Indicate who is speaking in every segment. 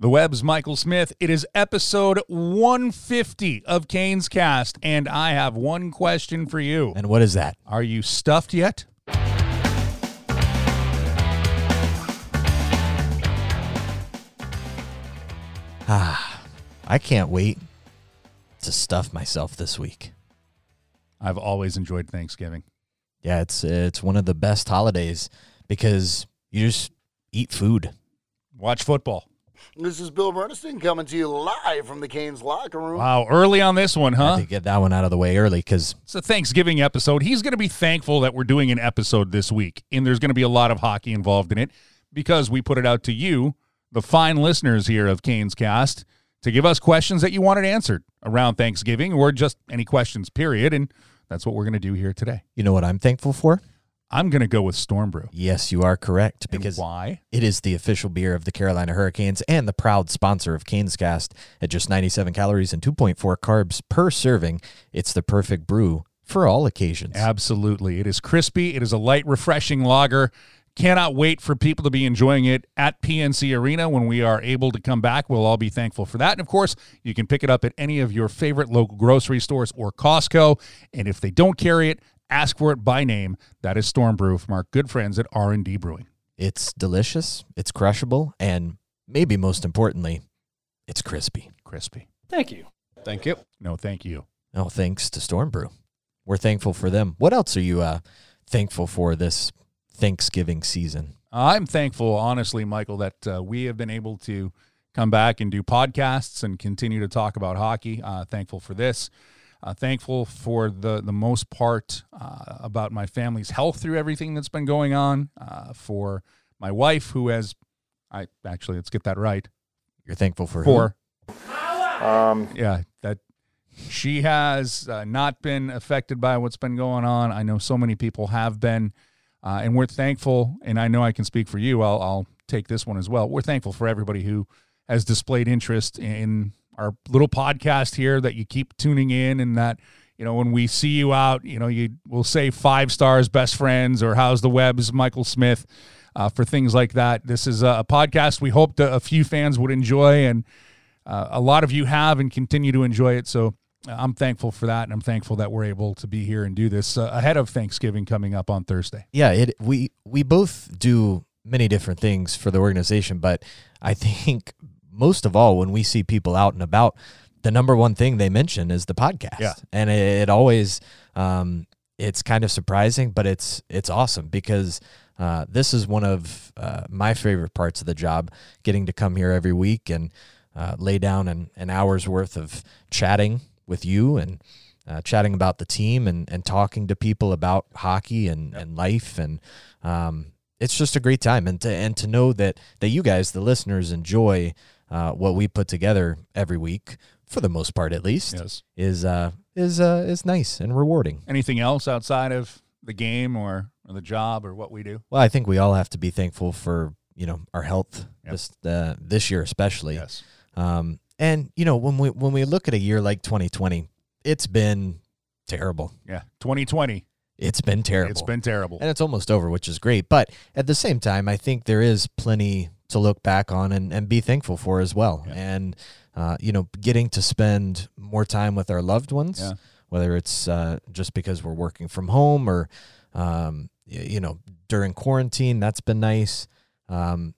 Speaker 1: The Web's Michael Smith. It is episode 150 of Canes Cast, and I have one question for you.
Speaker 2: And what is that?
Speaker 1: Are you stuffed yet?
Speaker 2: Ah, I can't wait to stuff myself this week.
Speaker 1: I've always enjoyed Thanksgiving.
Speaker 2: Yeah, it's it's one of the best holidays because you just eat food.
Speaker 1: Watch football.
Speaker 3: This is Bill Burniston coming to you live from the Canes locker room.
Speaker 1: Wow, early on this one, huh?
Speaker 2: had to get that one out of the way early because
Speaker 1: It's a Thanksgiving episode. He's going to be thankful that we're doing an episode this week, and there's going to be a lot of hockey involved in it because we put it out to you, the fine listeners here of Canes Cast, to give us questions that you wanted answered around Thanksgiving or just any questions, period. And that's what we're going to do here today.
Speaker 2: you know what I'm thankful for?
Speaker 1: I'm going to go with Storm Brew.
Speaker 2: Yes, you are correct
Speaker 1: And
Speaker 2: because
Speaker 1: why?
Speaker 2: it is the official beer of the Carolina Hurricanes and the proud sponsor of Canes Cast at just 97 calories and 2.4 carbs per serving. It's the perfect brew for all occasions.
Speaker 1: Absolutely. It is crispy. It is a light, refreshing lager. Cannot wait for people to be enjoying it at PNC Arena when we are able to come back. We'll all be thankful for that. And of course, you can pick it up at any of your favorite local grocery stores or Costco. And if they don't carry it, ask for it by name. That is Storm Brew from our good friends at R&D Brewing.
Speaker 2: It's delicious, it's crushable, and maybe most importantly, it's crispy.
Speaker 1: Crispy.
Speaker 4: Thank you.
Speaker 5: Thank you.
Speaker 1: No, thank you.
Speaker 2: Oh, thanks to Storm Brew. We're thankful for them. What else are you uh, thankful for this Thanksgiving season?
Speaker 1: I'm thankful, honestly, Michael, that uh, we have been able to come back and do podcasts and continue to talk about hockey. Uh, thankful for this. Uh, thankful for the the most part uh, about my family's health through everything that's been going on. Uh, for my wife, who has, I actually let's get that right.
Speaker 2: You're thankful for who?
Speaker 1: For um, yeah, that she has uh, not been affected by what's been going on. I know so many people have been, uh, and we're thankful. And I know I can speak for you. I'll, I'll take this one as well. We're thankful for everybody who has displayed interest in our little podcast here. That you keep tuning in, and that you know when we see you out, you know you will say five stars, best friends, or how's the webs, Michael Smith. Uh, for things like that, this is a, podcast we hope a few fans would enjoy, and uh, a lot of you have and continue to enjoy it. So uh, I'm thankful for that, and I'm thankful that we're able to be here and do this uh, ahead of Thanksgiving coming up on Thursday.
Speaker 2: Yeah, it we we both do many different things for the organization, but I think most of all when we see people out and about, the number one thing they mention is the podcast.
Speaker 1: Yeah.
Speaker 2: and it, it always um, it's kind of surprising, but it's it's awesome because. Uh, this is one of uh, my favorite parts of the job, getting to come here every week and uh, lay down an, an hour's worth of chatting with you and uh, chatting about the team and, and talking to people about hockey and, and life and um, it's just a great time and to and to know that that you guys the listeners enjoy uh, what we put together every week for the most part at least
Speaker 1: Yes.
Speaker 2: is uh is uh is nice and rewarding.
Speaker 1: Anything else outside of the game or, or the job or what we do?
Speaker 2: Well, I think we all have to be thankful for you know our health
Speaker 1: Yep.
Speaker 2: this uh, this year especially.
Speaker 1: Yes.
Speaker 2: Um, and you know when we when we look at a year like 2020, it's been terrible.
Speaker 1: Yeah. 2020.
Speaker 2: It's been terrible.
Speaker 1: It's been terrible.
Speaker 2: and it's almost over, which is great. But at the same time, I think there is plenty to look back on and, and be thankful for as well.
Speaker 1: Yeah.
Speaker 2: And uh, you know, getting to spend more time with our loved ones,
Speaker 1: Yeah.
Speaker 2: whether it's uh, just because we're working from home or um, you know during quarantine, that's been nice. Um,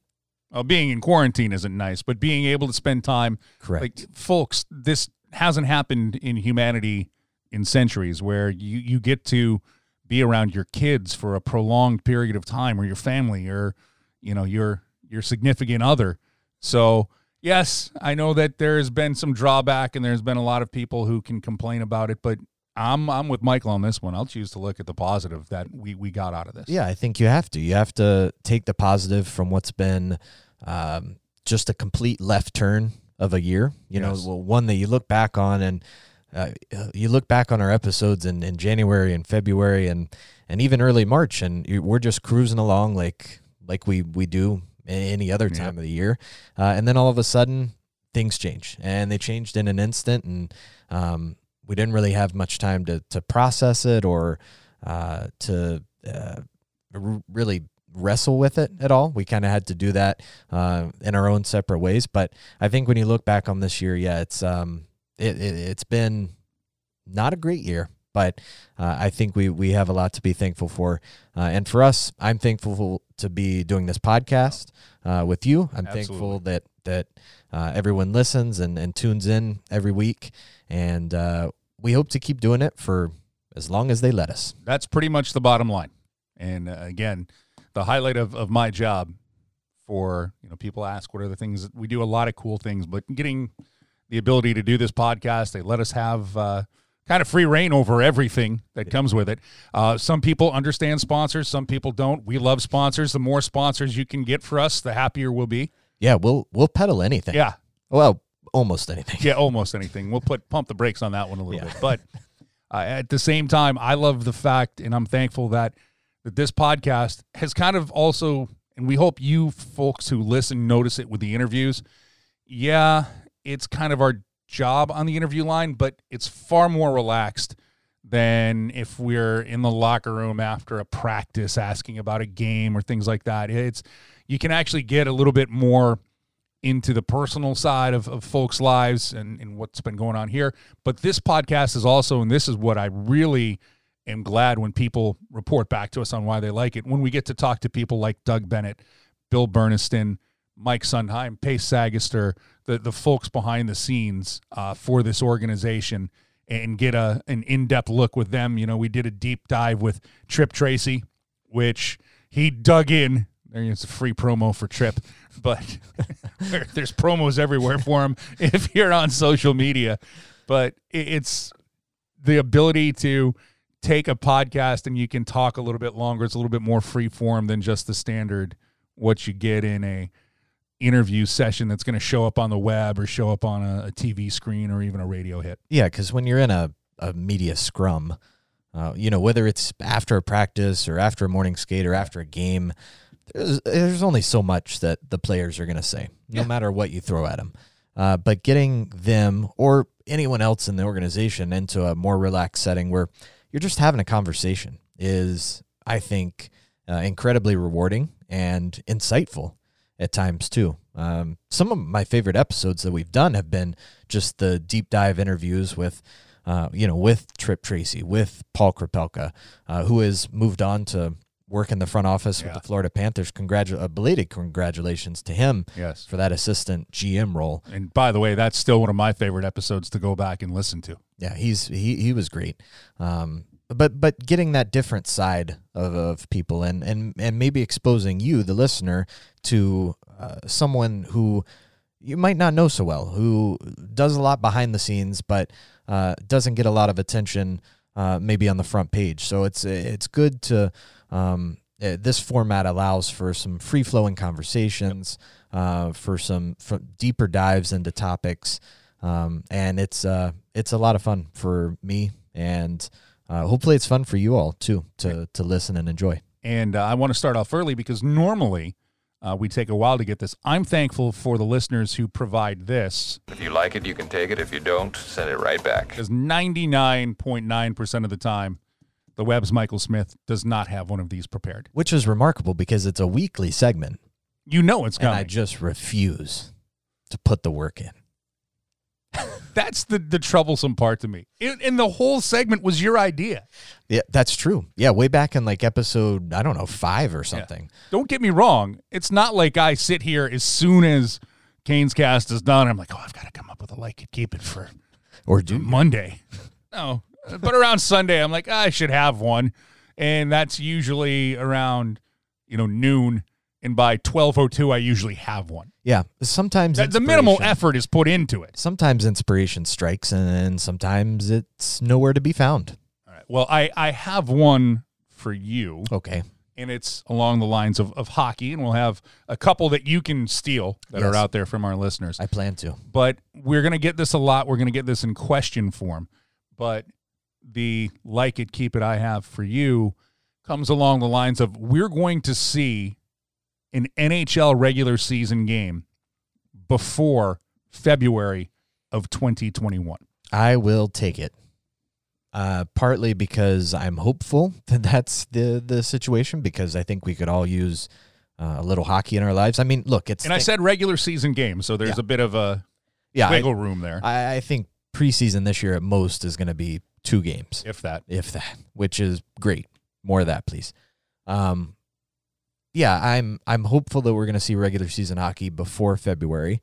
Speaker 1: Well, being in quarantine isn't nice, but being able to spend time
Speaker 2: correct.
Speaker 1: like folks this hasn't happened in humanity in centuries where you you get to be around your kids for a prolonged period of time or your family or you know your your significant other so yes i know that there has been some drawback and there's been a lot of people who can complain about it but i'm i'm with michael on this one i'll choose to look at the positive that we we got out of this
Speaker 2: Yeah, I think you have to. You have to take the positive from what's been um, just a complete left turn of a year. You
Speaker 1: Yes.
Speaker 2: know, well, one that you look back on and uh, you look back on our episodes in, in January and February and and even early March, and you, we're just cruising along like like we we do any other time
Speaker 1: Yep.
Speaker 2: of the year, uh, and then all of a sudden things change, and they changed in an instant, and um, we didn't really have much time to to process it or uh, to uh, r- really wrestle with it at all. We kind of had to do that uh, in our own separate ways. But I think when you look back on this year, yeah, it's um, it, it has been not a great year. But uh, I think we we have a lot to be thankful for, uh, and for us, I'm thankful to be doing this podcast uh, with you. I'm Absolutely. thankful that that uh, everyone listens and, and tunes in every week, and uh, we hope to keep doing it for as long as they let us.
Speaker 1: That's pretty much the bottom line. And uh, again, the highlight of, of my job for, you know, people ask what are the things we do a lot of cool things, but getting the ability to do this podcast, they let us have uh, kind of free reign over everything that comes with it. Uh, some people understand sponsors, some people don't. We love sponsors. The more sponsors you can get for us, the happier we'll be.
Speaker 2: Yeah, we'll we'll peddle anything.
Speaker 1: Yeah.
Speaker 2: Well, almost anything.
Speaker 1: Yeah, almost anything. We'll put pump the brakes on that one a little yeah. bit, but uh, at the same time, I love the fact, and I'm thankful that that this podcast has kind of also, and we hope you folks who listen notice it with the interviews. Yeah, it's kind of our job on the interview line, but it's far more relaxed than if we're in the locker room after a practice asking about a game or things like that. It's you can actually get a little bit more into the personal side of, of folks' lives and, and what's been going on here. But this podcast is also, and this is what I really am glad when people report back to us on why they like it. When we get to talk to people like Doug Bennett, Bill Burniston, Mike Sundheim, Pace Sagaster, the, the folks behind the scenes uh, for this organization and get a an in-depth look with them. You know, we did a deep dive with Tripp Tracy, which he dug in. There's a free promo for Tripp, but there's promos everywhere for him if you're on social media. But it's the ability to take a podcast and you can talk a little bit longer. It's a little bit more free form than just the standard what you get in a interview session that's going to show up on the web or show up on a, a TV screen or even a radio hit.
Speaker 2: Yeah, because when you're in a, a media scrum, uh, you know, whether it's after a practice or after a morning skate or after a game, there's, there's only so much that the players are going to say, no yeah. matter what you throw at them. Uh, but getting them or anyone else in the organization into a more relaxed setting where you're just having a conversation is, I think, uh, incredibly rewarding and insightful at times too. Um, some of my favorite episodes that we've done have been just the deep dive interviews with, uh, you know, with Tripp Tracy, with Paul Krepelka, uh, who has moved on to work in the front office yeah. with the Florida Panthers. Congratu- uh, belated congratulations to him
Speaker 1: yes.
Speaker 2: for that assistant GM role.
Speaker 1: And by the way, that's still one of my favorite episodes to go back and listen to.
Speaker 2: Yeah, he's he he was great. Um, but but getting that different side of, of people and and and maybe exposing you, the listener, to uh, someone who you might not know so well, who does a lot behind the scenes, but uh, doesn't get a lot of attention, uh, maybe on the front page. So it's it's good to um, uh, this format allows for some free flowing conversations, uh, for some for deeper dives into topics, um, and it's uh, it's a lot of fun for me, and uh, hopefully it's fun for you all too to to listen and enjoy.
Speaker 1: And uh, I want to start off early because normally uh, we take a while to get this. I'm thankful for the listeners who provide this.
Speaker 4: If you like it, you can take it. If you don't, send it right back.
Speaker 1: Because 99.9% of the time, the Web's Michael Smith does not have one of these prepared.
Speaker 2: Which is remarkable because it's a weekly segment.
Speaker 1: You know it's coming.
Speaker 2: And I just refuse to put the work in.
Speaker 1: That's the, the troublesome part to me. It, and the whole segment was your idea.
Speaker 2: Yeah, that's true. Yeah, way back in like episode, I don't know, five or something. Yeah.
Speaker 1: Don't get me wrong. It's not like I sit here as soon as Canes cast is done. I'm like, oh, I've got to come up with a like it, keep it for
Speaker 2: or do
Speaker 1: Monday. No, but around Sunday, I'm like, I should have one, and that's usually around you know noon. And by twelve oh two, I usually have one.
Speaker 2: Yeah, sometimes
Speaker 1: the, the minimal effort is put into it.
Speaker 2: Sometimes inspiration strikes, and sometimes it's nowhere to be found.
Speaker 1: All right. Well, I I have one for you.
Speaker 2: Okay
Speaker 1: and it's along the lines of, of hockey, and we'll have a couple that you can steal that yes. are out there from our listeners.
Speaker 2: I plan to.
Speaker 1: But we're going to get this a lot. We're going to get this in question form. But the like it, keep it I have for you comes along the lines of we're going to see an NHL regular season game before February of 2021.
Speaker 2: I will take it. Uh, partly because I'm hopeful that that's the the situation because I think we could all use uh, a little hockey in our lives. I mean, look, it's
Speaker 1: And I said regular season games, so there's
Speaker 2: Yeah.
Speaker 1: a bit of a
Speaker 2: yeah, I,
Speaker 1: wiggle room there,
Speaker 2: I, I think preseason this year at most is going to be two games,
Speaker 1: if that.
Speaker 2: if that, which is great. More of that, please. Um, yeah, I'm I'm hopeful that we're going to see regular season hockey before February.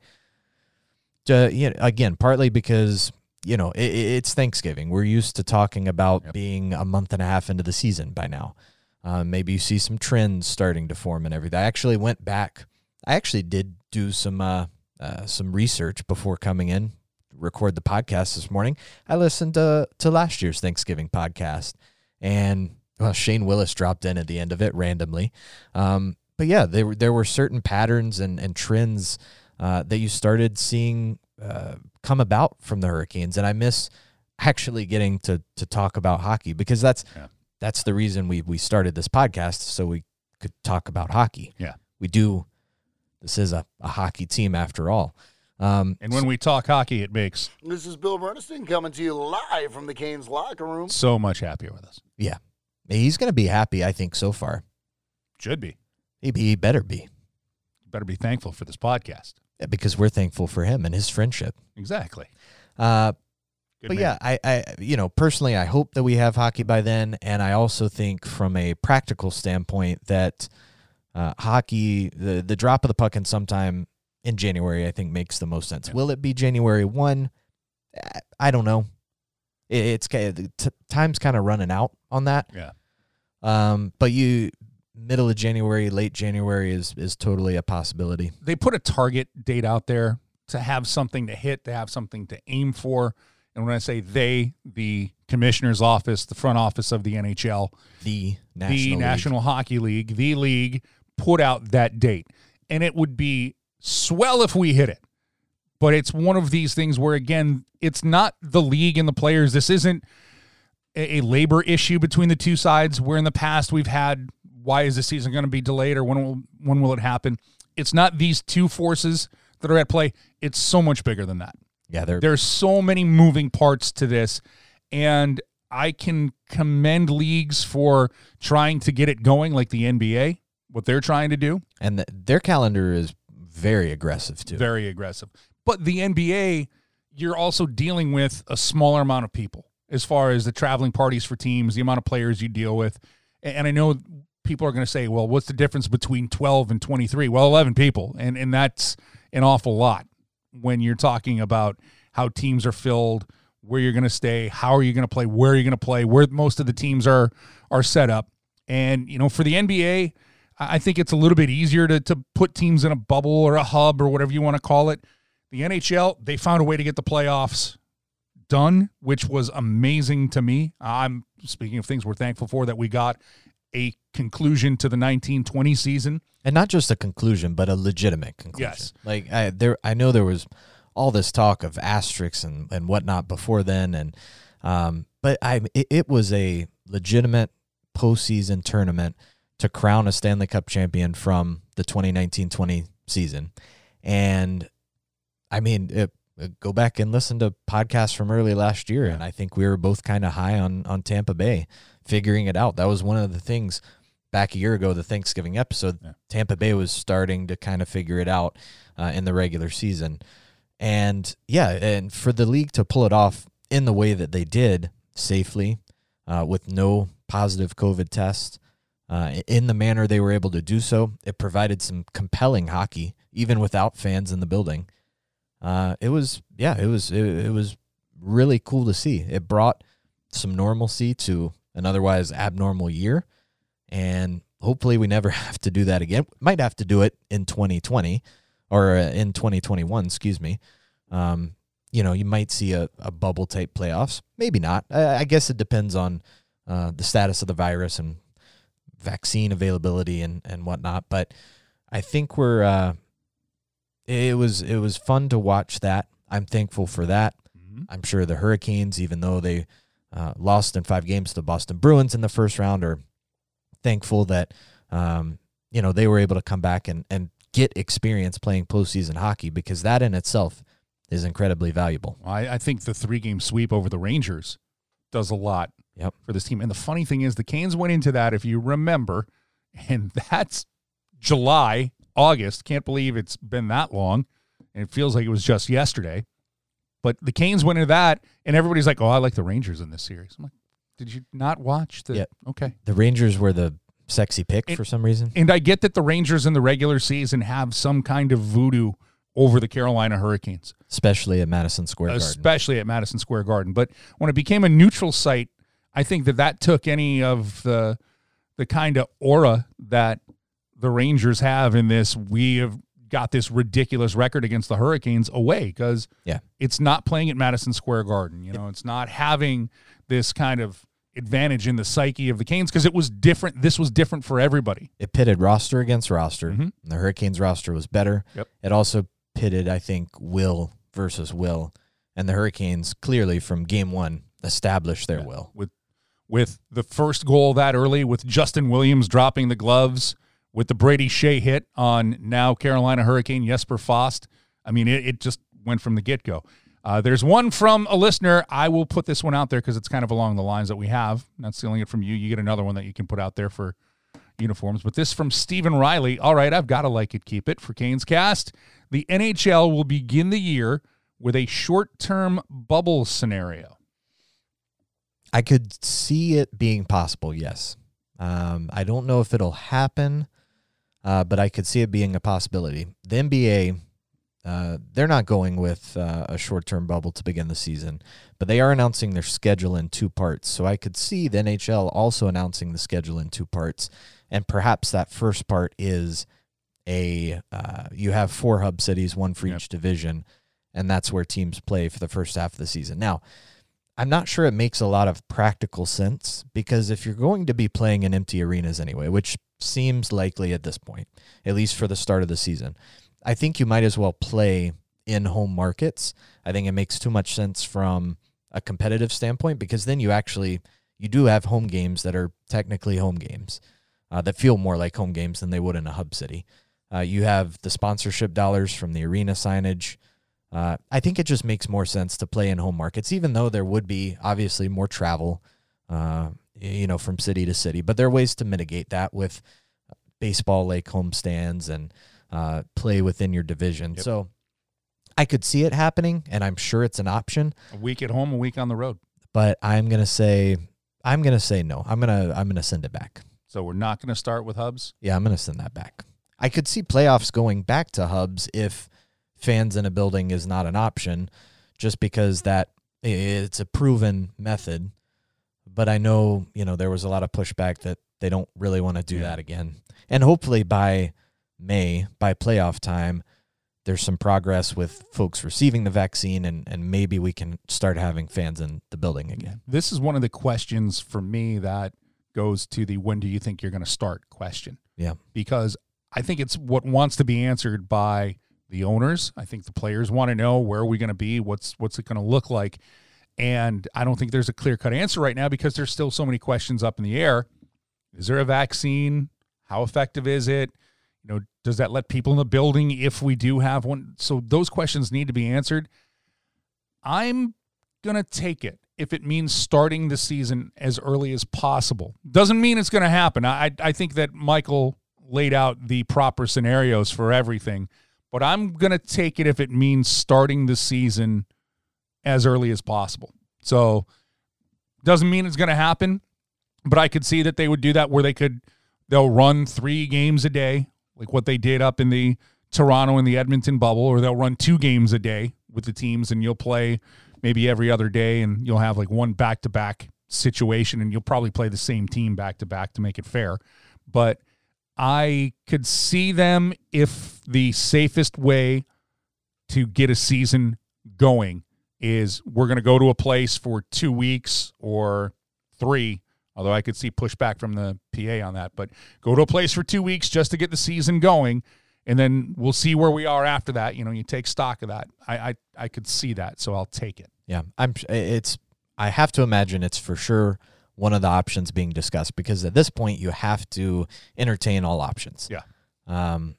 Speaker 2: To, you know, again, partly because you know it, it's Thanksgiving. We're used to talking about
Speaker 1: Yep.
Speaker 2: being a month and a half into the season by now. Um, maybe you see some trends starting to form and everything. I actually went back. I actually did do some uh, uh, some research before coming in, record the podcast this morning. I listened to to last year's Thanksgiving podcast, and well, Shane Willis dropped in at the end of it randomly. Um, but yeah, there were there were certain patterns and and trends uh, that you started seeing uh, come about from the Hurricanes, and I miss actually getting to to talk about hockey because that's
Speaker 1: Yeah.
Speaker 2: that's the reason we we started this podcast so we could talk about hockey.
Speaker 1: Yeah.
Speaker 2: we do. This is a, a hockey team after all. Um,
Speaker 1: And when we talk hockey, it makes
Speaker 3: This is Bill Burniston coming to you live from the Canes locker room.
Speaker 1: so much happier with us.
Speaker 2: yeah, he's going to be happy. I think so far.
Speaker 1: Should be.
Speaker 2: He, he better be
Speaker 1: Better be thankful for this podcast.
Speaker 2: because we're thankful for him and his friendship.
Speaker 1: Exactly.
Speaker 2: Uh,
Speaker 1: Good
Speaker 2: but
Speaker 1: man.
Speaker 2: yeah, I, I, you know, personally, I hope that we have hockey by then, and I also think from a practical standpoint that uh, hockey, the the drop of the puck in sometime in January, I think makes the most sense.
Speaker 1: Yeah.
Speaker 2: Will it be January one? I don't know. It, it's the t- time's kind of running out on that.
Speaker 1: Yeah.
Speaker 2: Um, but you middle of January, late January is is totally a possibility.
Speaker 1: they put a target date out there to have something to hit, to have something to aim for. And when I say they, the commissioner's office, the front office of the NHL,
Speaker 2: The national
Speaker 1: the
Speaker 2: League.
Speaker 1: National Hockey League, the league put out that date. And it would be swell if we hit it. But it's one of these things where, again, it's not the league and the players. This isn't a, labor issue between the two sides where in the past we've had why is the season going to be delayed or when will, when will it happen? It's not these two forces that are at play. It's so much bigger than that.
Speaker 2: yeah,
Speaker 1: There's so many moving parts to this, and I can commend leagues for trying to get it going, like the NBA, what they're trying to do.
Speaker 2: and th their calendar is very aggressive too.
Speaker 1: Very aggressive. But the NBA, you're also dealing with a smaller amount of people as far as the traveling parties for teams, the amount of players you deal with. And I know people are going to say, well, what's the difference between 12 and 23? Well, 11 people. And, and that's an awful lot when you're talking about how teams are filled, where you're going to stay, how are you going to play, where are you're going to play, where most of the teams are are set up. And, you know, for the NBA, I think it's a little bit easier to, to put teams in a bubble or a hub or whatever you want to call it. The NHL, they found a way to get the playoffs done, which was amazing to me. I'm speaking of things we're thankful for that we got a conclusion to the 1920 season.
Speaker 2: and not just a conclusion, but a legitimate conclusion.
Speaker 1: Yes.
Speaker 2: Like I there, I know there was all this talk of asterisks and and whatnot before then, and um, but I it, it was a legitimate postseason tournament to crown a Stanley Cup champion from the 2019-20 season, and I mean. It, Go back and listen to podcasts from early last year, and I think we were both kind of high on on Tampa Bay, figuring it out. That was one of the things back a year ago, the Thanksgiving episode,
Speaker 1: Yeah.
Speaker 2: Tampa Bay was starting to kind of figure it out uh, in the regular season. And yeah, and for the league to pull it off in the way that they did safely, uh, with no positive COVID test. uh, in the manner they were able to do so, it provided some compelling hockey, even without fans in the building. Uh, it was, yeah, it was, it, it was really cool to see. It brought some normalcy to an otherwise abnormal year and hopefully we never have to do that again. Might have to do it in 2020 or uh, in 2021, excuse me. Um, you know, you might see a, a bubble type playoffs. Maybe not. I, I guess it depends on uh, the status of the virus and vaccine availability and, and whatnot. But I think we're. Uh, it was it was fun to watch that. I'm thankful for that. I'm sure the Hurricanes, even though they uh, lost in five games to the Boston Bruins in the first round, are thankful that um, you know they were able to come back and, and get experience playing postseason hockey because that in itself is incredibly valuable.
Speaker 1: I, I think the three game sweep over the Rangers does a lot
Speaker 2: Yep.
Speaker 1: for this team. And the funny thing is, the Canes went into that, if you remember, and that's July, August. Can't believe it's been that long. And it feels like it was just yesterday. But the Canes went into that, and everybody's like, oh, I like the Rangers in this series. I'm like, did you not watch the.
Speaker 2: Yeah.
Speaker 1: Okay.
Speaker 2: The Rangers were the sexy pick
Speaker 1: And-
Speaker 2: for some reason.
Speaker 1: And I get that the Rangers in the regular season have some kind of voodoo over the Carolina Hurricanes.
Speaker 2: especially at Madison Square Garden.
Speaker 1: especially at Madison Square Garden. But when it became a neutral site, I think that that took any of the the kind of aura that the Rangers have in this. We have got this ridiculous record against the Hurricanes away because
Speaker 2: Yeah.
Speaker 1: it's not playing at Madison Square Garden. You know, it's not having this kind of advantage in the psyche of the Canes because it was different. This was different for everybody.
Speaker 2: It pitted roster against roster.
Speaker 1: Mhm.
Speaker 2: The Hurricanes roster was better.
Speaker 1: Yep.
Speaker 2: It also pitted, I think, will versus will. And the Hurricanes clearly from game one established their
Speaker 1: Yeah.
Speaker 2: will.
Speaker 1: with with the first goal that early, with Justin Williams dropping the gloves, with the Brady Skjei hit on now Carolina Hurricane Jesper Fast. I mean, it, it just went from the get go. Uh, there's one from a listener. I will put this one out there because it's kind of along the lines that we have. Not stealing it from you. You get another one that you can put out there for uniforms. But this from Stephen Riley. All right, I've got to like it, keep it for Canes Cast. The NHL will begin the year with a short term bubble scenario.
Speaker 2: I could see it being possible, yes. Um, I don't know if it'll happen, uh, but I could see it being a possibility. The NBA, uh, they're not going with uh, a short term bubble to begin the season, but they are announcing their schedule in two parts. So I could see the NHL also announcing the schedule in two parts. And perhaps that first part is a uh, you have four hub cities, one for
Speaker 1: Yep.
Speaker 2: each division, and that's where teams play for the first half of the season. Now, I'm not sure it makes a lot of practical sense because if you're going to be playing in empty arenas anyway, which seems likely at this point, at least for the start of the season, I think you might as well play in home markets. I think it makes too much sense from a competitive standpoint because then you actually you do have home games that are technically home games uh, that feel more like home games than they would in a hub city. Uh, you have the sponsorship dollars from the arena signage. Uh, I think it just makes more sense to play in home markets, even though there would be obviously more travel, uh, you know, from city to city. But there are ways to mitigate that with baseball like homestands and uh, play within your division.
Speaker 1: Yep.
Speaker 2: So I could see it happening, and I'm sure it's an option.
Speaker 1: A week at home, a week on the road.
Speaker 2: But I'm gonna say, I'm gonna say no. I'm gonna I'm gonna send it back.
Speaker 1: So we're not going to start with hubs.
Speaker 2: Yeah, I'm gonna send that back. I could see playoffs going back to hubs if fans in a building is not an option, just because that it's a proven method. But I know you know there was a lot of pushback that they don't really want to do
Speaker 1: Yeah.
Speaker 2: that again. And hopefully by May, by playoff time, there's some progress with folks receiving the vaccine, and and maybe we can start having fans in the building again.
Speaker 1: This is one of the questions for me that goes to the when do you think you're going to start question.
Speaker 2: Yeah.
Speaker 1: Because I think it's what wants to be answered by the owners. I think the players want to know where are we going to be, what's what's it going to look like. And I don't think there's a clear-cut answer right now because there's still so many questions up in the air. Is there a vaccine? How effective is it? You know, does that let people in the building if we do have one? So those questions need to be answered. I'm going to take it if it means starting the season as early as possible. Doesn't mean it's going to happen. I, I think that Michael laid out the proper scenarios for everything, but I'm going to take it if it means starting the season as early as possible. So doesn't mean it's going to happen, but I could see that they would do that where they could they'll run 3 games a day like what they did up in the Toronto and the Edmonton bubble or they'll run 2 games a day with the teams and you'll play maybe every other day and you'll have like one back to back situation and you'll probably play the same team back to back to make it fair. But I could see them if the safest way to get a season going is we're going to go to a place for two weeks or three. Although I could see pushback from the PA on that, but go to a place for two weeks just to get the season going, and then we'll see where we are after that. You know, you take stock of that. I I, I could see that, so I'll take it.
Speaker 2: Yeah, I'm. It's. I have to imagine it's for sure one of the options being discussed because at this point you have to entertain all options.
Speaker 1: Yeah.
Speaker 2: Um,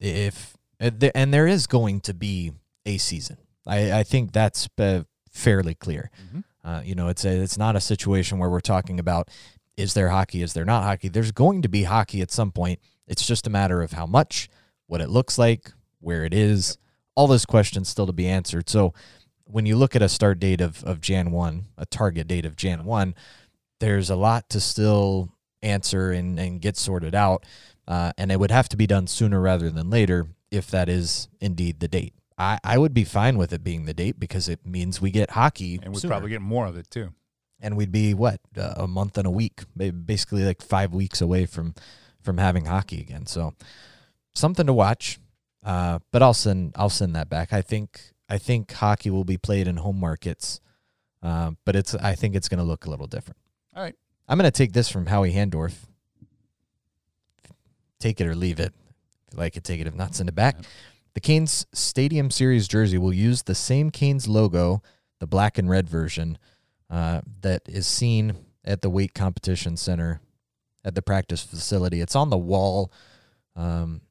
Speaker 2: if and there is going to be a season, I I think that's uh, fairly clear.
Speaker 1: Mhm.
Speaker 2: Uh, you know, it's a, it's not a situation where we're talking about is there hockey, is there not hockey. There's going to be hockey at some point. It's just a matter of how much, what it looks like, where it is. All those questions still to be answered. So when you look at a start date of, of Jan 1, a target date of Jan 1, there's a lot to still answer and, and get sorted out. Uh, and it would have to be done sooner rather than later if that is indeed the date. I, I would be fine with it being the date because it means we get hockey.
Speaker 1: And we'd
Speaker 2: sooner.
Speaker 1: probably get more of it too.
Speaker 2: and we'd be what uh, a month and a week, basically like five weeks away from from having hockey again. So something to watch. Uh, but I'll send I'll send that back. I think I think hockey will be played in home markets, uh, but it's I think it's going to look a little different.
Speaker 1: All right.
Speaker 2: I'm going to take this from Howie Handorf. Take it or leave it. If you like it, take it. If not, send it back. The Canes Stadium Series jersey will use the same Canes logo, the black and red version, uh, that is seen at the Wake competition center at the practice facility. It's on the wall um,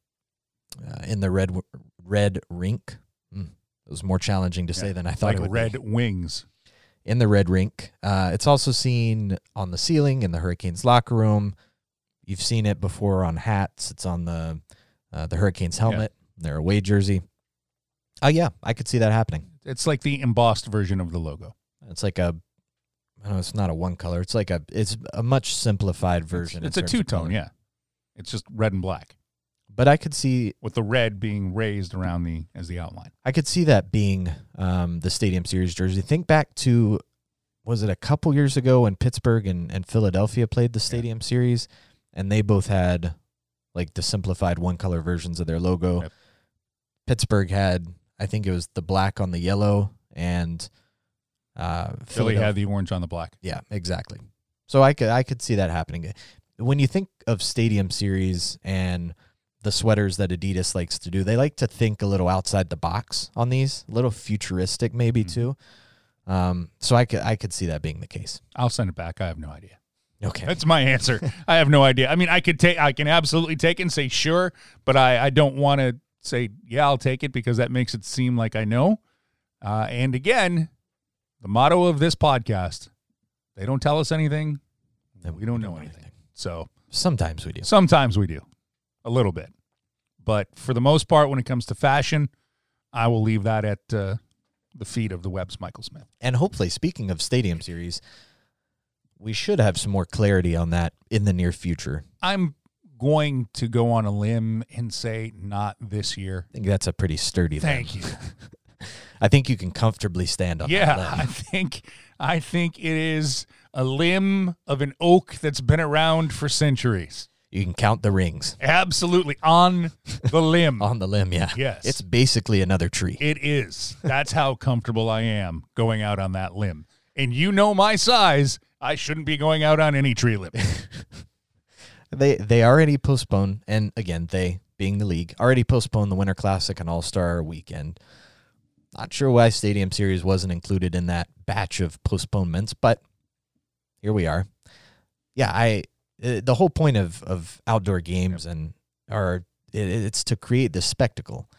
Speaker 2: uh, in the red red rink. Mm, it was more challenging to say than I thought
Speaker 1: like
Speaker 2: it would
Speaker 1: red
Speaker 2: be
Speaker 1: wings.
Speaker 2: in the red rink. Uh, it's also seen on the ceiling in the Hurricanes locker room. You've seen it before on hats. It's on the uh, the Hurricanes helmet, their away jersey. Oh yeah, I could see that happening.
Speaker 1: It's like the embossed version of the logo.
Speaker 2: It's like a, I know it's not a one color. It's like a, it's a much simplified version. in
Speaker 1: It's a two tone, yeah. It's just red and black
Speaker 2: But I could see,
Speaker 1: with the red being raised around the as the outline.
Speaker 2: I could see that being um, the Stadium Series jersey. Think back to, was it a couple years ago when Pittsburgh and, and Philadelphia played the Stadium Series, and they both had like the simplified one color versions of their logo.
Speaker 1: Yep.
Speaker 2: Pittsburgh had, I think it was the black on the yellow, and uh,
Speaker 1: Philly had the orange on the black.
Speaker 2: Yeah, exactly. So I could I could see that happening. When you think of Stadium Series and the sweaters that Adidas likes to do, they like to think a little outside the box on these, a little futuristic maybe
Speaker 1: Mhm.
Speaker 2: too. Um, so I could I could see that being the case.
Speaker 1: I'll send it back. I have no idea.
Speaker 2: Okay.
Speaker 1: That's my answer. I have no idea. I mean, I could take, I can absolutely take it and say sure, but I, I don't want to say yeah, I'll take it because that makes it seem like I know. Uh, and again, the motto of this podcast: they don't tell us anything,
Speaker 2: Then
Speaker 1: we don't know anything. So
Speaker 2: Sometimes we do.
Speaker 1: sometimes we do, a little bit, but for the most part, when it comes to fashion, I will leave that at uh, the feet of the Webb's Michael Smith.
Speaker 2: And hopefully, speaking of Stadium Series, we should have some more clarity on that in the near future.
Speaker 1: I'm going to go on a limb and say not this year.
Speaker 2: I think that's a pretty sturdy. limb.
Speaker 1: Thank you.
Speaker 2: I think you can comfortably stand on
Speaker 1: Yeah,
Speaker 2: that.
Speaker 1: I think I think it is a limb of an oak that's been around for centuries.
Speaker 2: You can count the rings
Speaker 1: Absolutely on the limb.
Speaker 2: on the limb. Yeah.
Speaker 1: Yes.
Speaker 2: It's basically another tree.
Speaker 1: It is. That's how comfortable I am going out on that limb. And you know my size. I shouldn't be going out on any tree limb.
Speaker 2: They they already postponed, and again, they being the league already postponed the Winter Classic and All Star Weekend. Not sure why Stadium Series wasn't included in that batch of postponements, but here we are. Yeah, I uh, the whole point of of outdoor games and are it, it's to create this spectacle,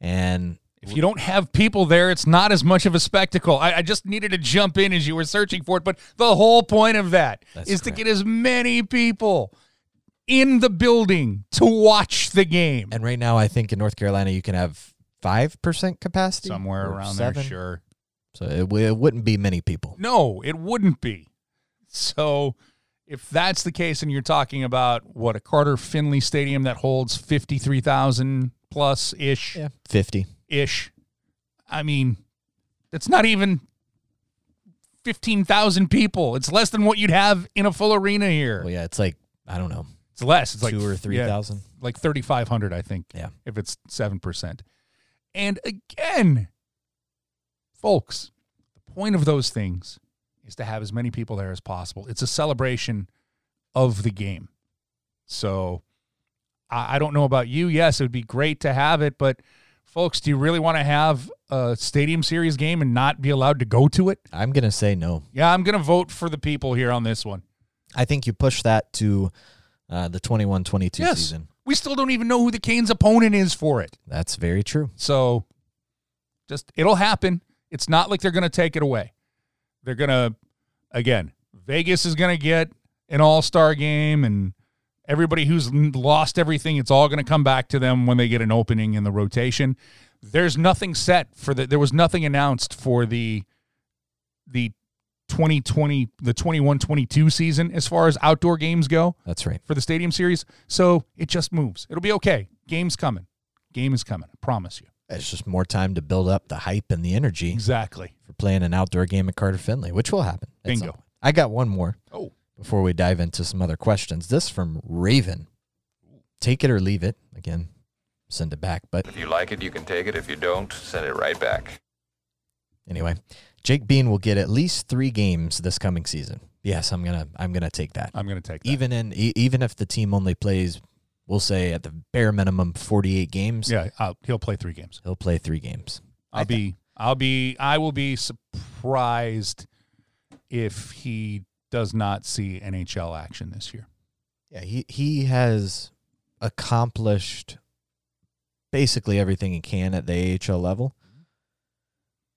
Speaker 2: and
Speaker 1: If you don't have people there, it's not as much of a spectacle. I, I just needed to jump in as you were searching for it, but the whole point of that is
Speaker 2: That's
Speaker 1: to
Speaker 2: correct.
Speaker 1: get as many people in the building to watch the game.
Speaker 2: and right now I think in North Carolina you can have five percent capacity
Speaker 1: Somewhere around
Speaker 2: seven.
Speaker 1: there, sure.
Speaker 2: So it, w- it wouldn't be many people.
Speaker 1: No, it wouldn't be. So if that's the case, and you're talking about what a Carter Finley Stadium that holds fifty three thousand plus ish
Speaker 2: Yeah, fifty.
Speaker 1: ish, I mean, it's not even fifteen thousand people. It's less than what you'd have in a full arena here.
Speaker 2: Well, yeah, it's like I don't know,
Speaker 1: It's less. It's like
Speaker 2: two or three
Speaker 1: yeah,
Speaker 2: thousand.
Speaker 1: like thirty five hundred, I think.
Speaker 2: Yeah.
Speaker 1: if it's seven percent. And again, folks, the point of those things is to have as many people there as possible. It's a celebration of the game. So I, I don't know about you. Yes, it would be great to have it, but folks, do you really want to have a stadium series game and not be allowed to go to it?
Speaker 2: I'm gonna say no.
Speaker 1: Yeah, I'm going to vote for the people here on this one.
Speaker 2: I think you push that to uh, the 21-22
Speaker 1: Yes.
Speaker 2: season.
Speaker 1: We still don't even know who the Canes' opponent is for it.
Speaker 2: That's very true.
Speaker 1: So just it'll happen. It's not like they're going to take it away. They're going to again, Vegas is going to get an all star game, and everybody who's lost everything, it's all going to come back to them when they get an opening in the rotation. There's nothing set for the. There was nothing announced for the the 2020 the 21-22 season as far as outdoor games go
Speaker 2: That's right.
Speaker 1: for the stadium series so it just moves it'll be okay game's coming game is coming i promise you
Speaker 2: It's just more time to build up the hype and the energy
Speaker 1: exactly
Speaker 2: for playing an outdoor game at Carter Finley, which will happen. at some
Speaker 1: Bingo.
Speaker 2: I got one more
Speaker 1: oh
Speaker 2: before we dive into some other questions. This from Raven. Take it or leave it. Again, send it back. But
Speaker 4: If you like it, you can take it. If you don't, send it right back.
Speaker 2: anyway, Jake Bean will get at least three games this coming season. Yes, I'm gonna I'm gonna take that.
Speaker 1: i'm going to take that.
Speaker 2: Even in e- even if the team only plays, we'll say at the bare minimum 48 games,
Speaker 1: yeah uh, he'll play three games
Speaker 2: he'll play three games.
Speaker 1: i'll
Speaker 2: I thi-
Speaker 1: be i'll be i will be surprised if he does not see nhl action this year
Speaker 2: Yeah, he he has accomplished basically everything he can at the AHL level.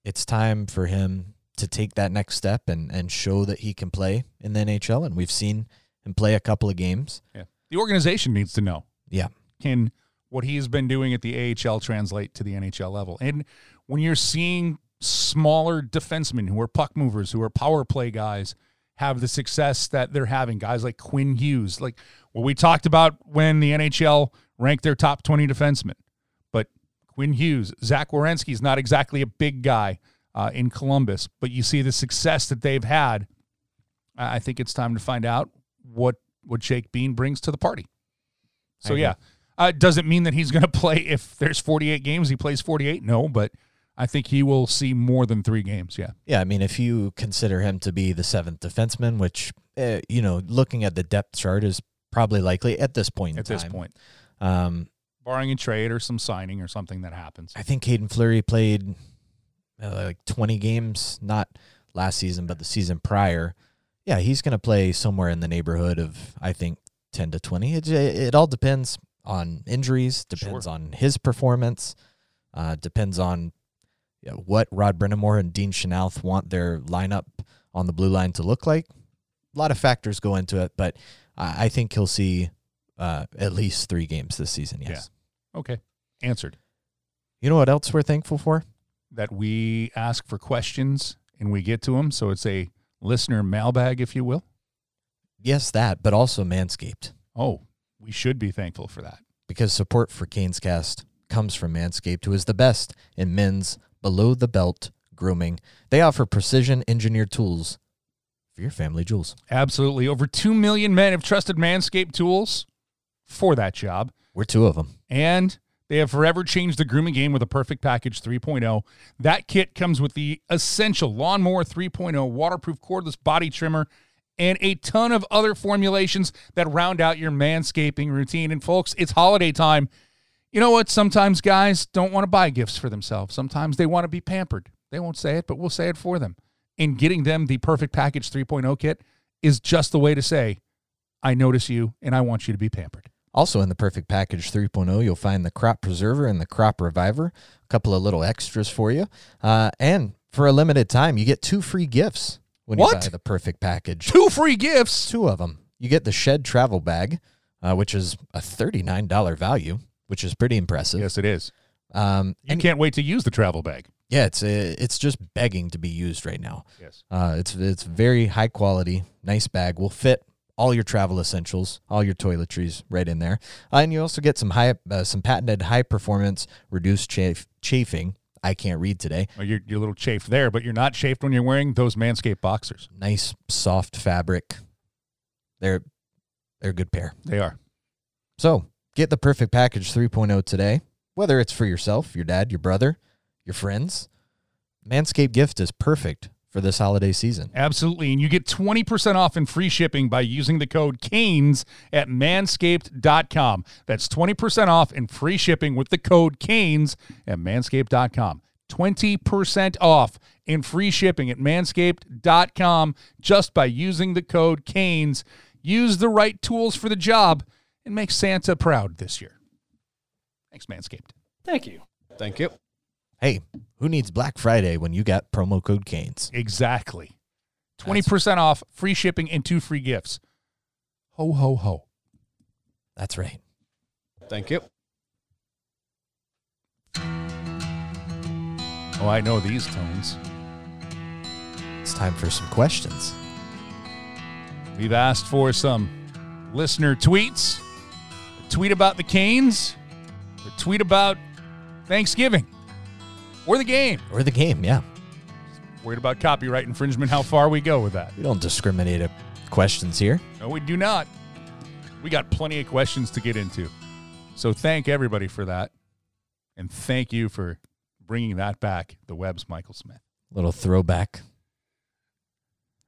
Speaker 2: It's time for him to take that next step and and show that he can play in the NHL and we've seen him play a couple of games.
Speaker 1: yeah the organization needs to know
Speaker 2: Yeah.
Speaker 1: can what he's been doing at the AHL translate to the NHL level? And when you're seeing smaller defensemen who are puck movers, who are power play guys, have the success that they're having, guys like Quinn Hughes, like what we talked about when the NHL ranked their top 20 defensemen. Quinn Hughes, Zach Werenski's not exactly a big guy uh, in Columbus, but you see the success that they've had. I think it's time to find out what what Jake Bean brings to the party. So yeah, uh, doesn't mean that he's going to play if there's 48 games. He plays 48. No, but I think he will see more than three games. Yeah.
Speaker 2: Yeah, I mean if you consider him to be the seventh defenseman, which uh, you know, looking at the depth chart is probably likely at this point in
Speaker 1: At this point,
Speaker 2: Um
Speaker 1: barring a trade or some signing or something that happens.
Speaker 2: I think Haydn Fleury played uh, like 20 games, not last season, but the season prior. Yeah, he's going to play somewhere in the neighborhood of, I think, 10 to 20. It, it all depends on injuries, depends
Speaker 1: Sure.
Speaker 2: on his performance, uh, depends on you know, what Rod Brind'Amour and Dean Chynoweth want their lineup on the blue line to look like. A lot of factors go into it, but I, I think he'll see uh, at least three games this season, yes.
Speaker 1: Okay, answered.
Speaker 2: You know what else we're thankful for?
Speaker 1: That we ask for questions and we get to them. So it's a listener mailbag, if you will.
Speaker 2: Yes, that, but also Manscaped.
Speaker 1: Oh, we should be thankful for that.
Speaker 2: Because support for Canes Cast comes from Manscaped, who is the best in men's below the belt grooming. They offer precision engineered tools for your family jewels.
Speaker 1: Absolutely. Over 2 million men have trusted Manscaped tools for that job.
Speaker 2: We're two of them.
Speaker 1: And they have forever changed the grooming game with a perfect package 3.0. That kit comes with the essential lawnmower 3.0 waterproof cordless body trimmer and a ton of other formulations that round out your manscaping routine. And folks, it's holiday time. You know what? Sometimes guys don't want to buy gifts for themselves. Sometimes they want to be pampered. They won't say it, but we'll say it for them. And getting them the perfect package 3.0 kit is just the way to say, I notice you and I want you to be pampered.
Speaker 2: Also, in the Perfect Package 3.0, you'll find the Crop Preserver and the Crop Reviver, a couple of little extras for you. Uh, and for a limited time, you get two free gifts when
Speaker 1: What?
Speaker 2: you buy the Perfect Package.
Speaker 1: Two free gifts.
Speaker 2: Two of them. You get the Shed Travel Bag, uh, which is a $39 value, which is pretty impressive.
Speaker 1: Yes, it is.
Speaker 2: Um,
Speaker 1: You
Speaker 2: and
Speaker 1: can't wait to use the travel bag.
Speaker 2: yeah, it's uh, it's just begging to be used right now.
Speaker 1: Yes.
Speaker 2: Uh, it's it's very high quality, nice bag. Will fit all your travel essentials, all your toiletries right in there, uh, and you also get some high uh, some patented high performance reduced chafe, chafing. I can't read today.
Speaker 1: Well, you're, you're a little chafed there, but you're not chafed when you're wearing those Manscaped boxers.
Speaker 2: Nice soft fabric. They're they're a good pair.
Speaker 1: They are.
Speaker 2: So get the perfect package 3.0 today, whether it's for yourself, your dad, your brother, your friends. Manscaped gift is perfect for this holiday season.
Speaker 1: Absolutely. And you get 20% off and free shipping by using the code CANES at manscaped.com. That's 20% off and free shipping with the code CANES at manscaped.com. 20% off and free shipping at manscaped.com just by using the code CANES. Use the right tools for the job and make Santa proud this year. Thanks, Manscaped.
Speaker 5: Thank you.
Speaker 6: Thank you.
Speaker 2: Hey, who needs Black Friday when you got promo code Canes?
Speaker 1: Exactly. 20% off, free shipping, and two free gifts. Ho, ho, ho.
Speaker 2: That's right.
Speaker 5: Thank you.
Speaker 1: Oh, I know these tones.
Speaker 2: It's time for some questions.
Speaker 1: We've asked for some listener tweets. A tweet about the Canes, a tweet about Thanksgiving, or the game.
Speaker 2: Or the game, yeah.
Speaker 1: Worried about copyright infringement, how far we go with that.
Speaker 2: We don't discriminate at questions here.
Speaker 1: No, we do not. We got plenty of questions to get into. So thank everybody for that. And thank you for bringing that back, the web's Michael Smith.
Speaker 2: Little throwback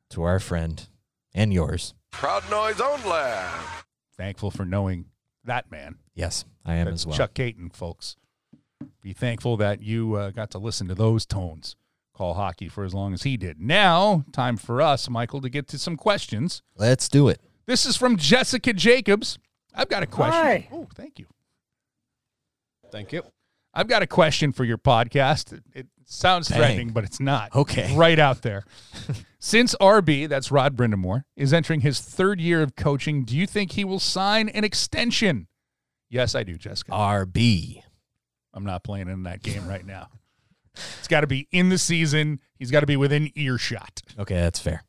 Speaker 2: to our friend and yours.
Speaker 6: Proud noise only.
Speaker 1: Thankful for knowing that man.
Speaker 2: Yes, I am
Speaker 1: That's
Speaker 2: as well.
Speaker 1: Chuck Kaiton, folks. Be thankful that you uh, got to listen to those tones. Call hockey for as long as he did. Now, time for us, Michael, to get to some questions.
Speaker 2: Let's do it.
Speaker 1: This is from Jessica Jacobs. I've got a question.
Speaker 7: Hi.
Speaker 1: Oh, thank you.
Speaker 5: Thank you.
Speaker 1: I've got a question for your podcast. It, it sounds
Speaker 2: Dang.
Speaker 1: threatening, but it's not.
Speaker 2: Okay.
Speaker 1: Right out there. Since RB, that's Rod Brind'Amour, is entering his third year of coaching, do you think he will sign an extension? Yes, I do, Jessica.
Speaker 2: RB.
Speaker 1: I'm not playing in that game right now. It's got to be in the season. He's got to be within earshot.
Speaker 2: Okay, that's fair.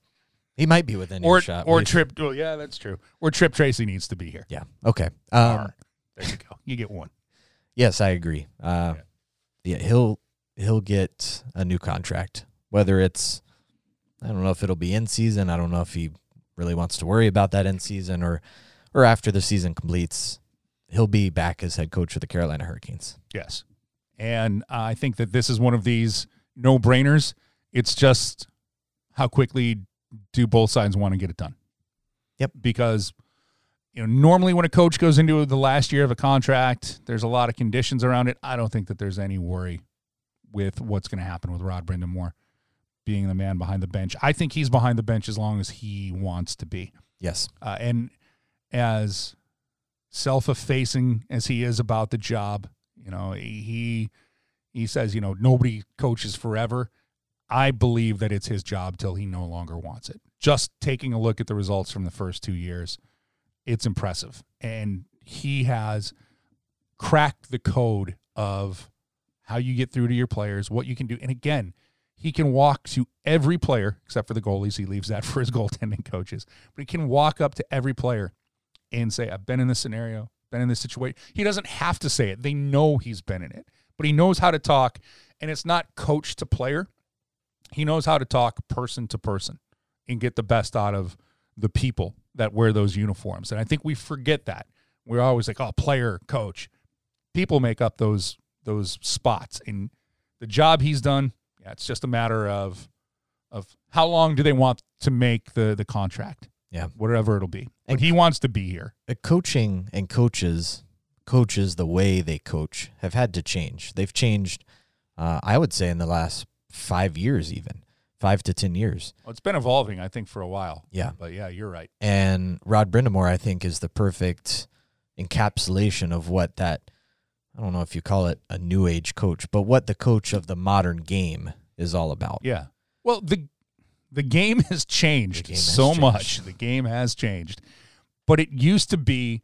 Speaker 2: He might be within
Speaker 1: Or
Speaker 2: earshot.
Speaker 1: or Tripp. Well, yeah, that's true. Or Tripp Tracy needs to be here.
Speaker 2: Yeah. Okay. Um,
Speaker 1: there you go. You get one.
Speaker 2: Yes, I agree. Uh, yeah, he'll he'll get a new contract. Whether it's I don't know if it'll be in season. I don't know if he really wants to worry about that in season or or after the season completes. He'll be back as head coach of the Carolina Hurricanes.
Speaker 1: Yes. And I think that this is one of these no brainers. It's just how quickly do both sides want to get it done?
Speaker 2: Yep.
Speaker 1: Because you know, normally when a coach goes into the last year of a contract, there's a lot of conditions around it. I don't think that there's any worry with what's going to happen with Rod Brind'Amour being the man behind the bench. I think he's behind the bench as long as he wants to be.
Speaker 2: Yes.
Speaker 1: Uh, and as self-effacing as he is about the job, you know, he he says, you know, nobody coaches forever. I believe that it's his job till he no longer wants it. Just taking a look at the results from the first two years, it's impressive, and he has cracked the code of how you get through to your players, what you can do, and again. He can walk to every player, except for the goalies. He leaves that for his goaltending coaches. But he can walk up to every player and say, I've been in this scenario, been in this situation. He doesn't have to say it. They know he's been in it, but he knows how to talk. And it's not coach to player. He knows how to talk person to person and get the best out of the people that wear those uniforms. And I think we forget that. We're always like, oh, player, coach. People make up those those spots. And the job he's done, yeah, it's just a matter of of how long do they want to make the the contract
Speaker 2: Yeah.
Speaker 1: whatever it'll be. But
Speaker 2: And-
Speaker 1: he wants to be here.
Speaker 2: Uh, coaching and coaches, coaches, the way they coach have had to change. They've changed, uh, I would say, in the last five years, even five to 10 years.
Speaker 1: Well, it's been evolving, I think, for a while.
Speaker 2: Yeah.
Speaker 1: But yeah, you're right.
Speaker 2: And Rod Brind'Amour, I think, is the perfect encapsulation of what that, I don't know if you call it a new age coach, but what the coach of the modern game is all about.
Speaker 1: Yeah. Well, the the game has changed
Speaker 2: game has
Speaker 1: so
Speaker 2: changed.
Speaker 1: much. The game has changed. But it used to be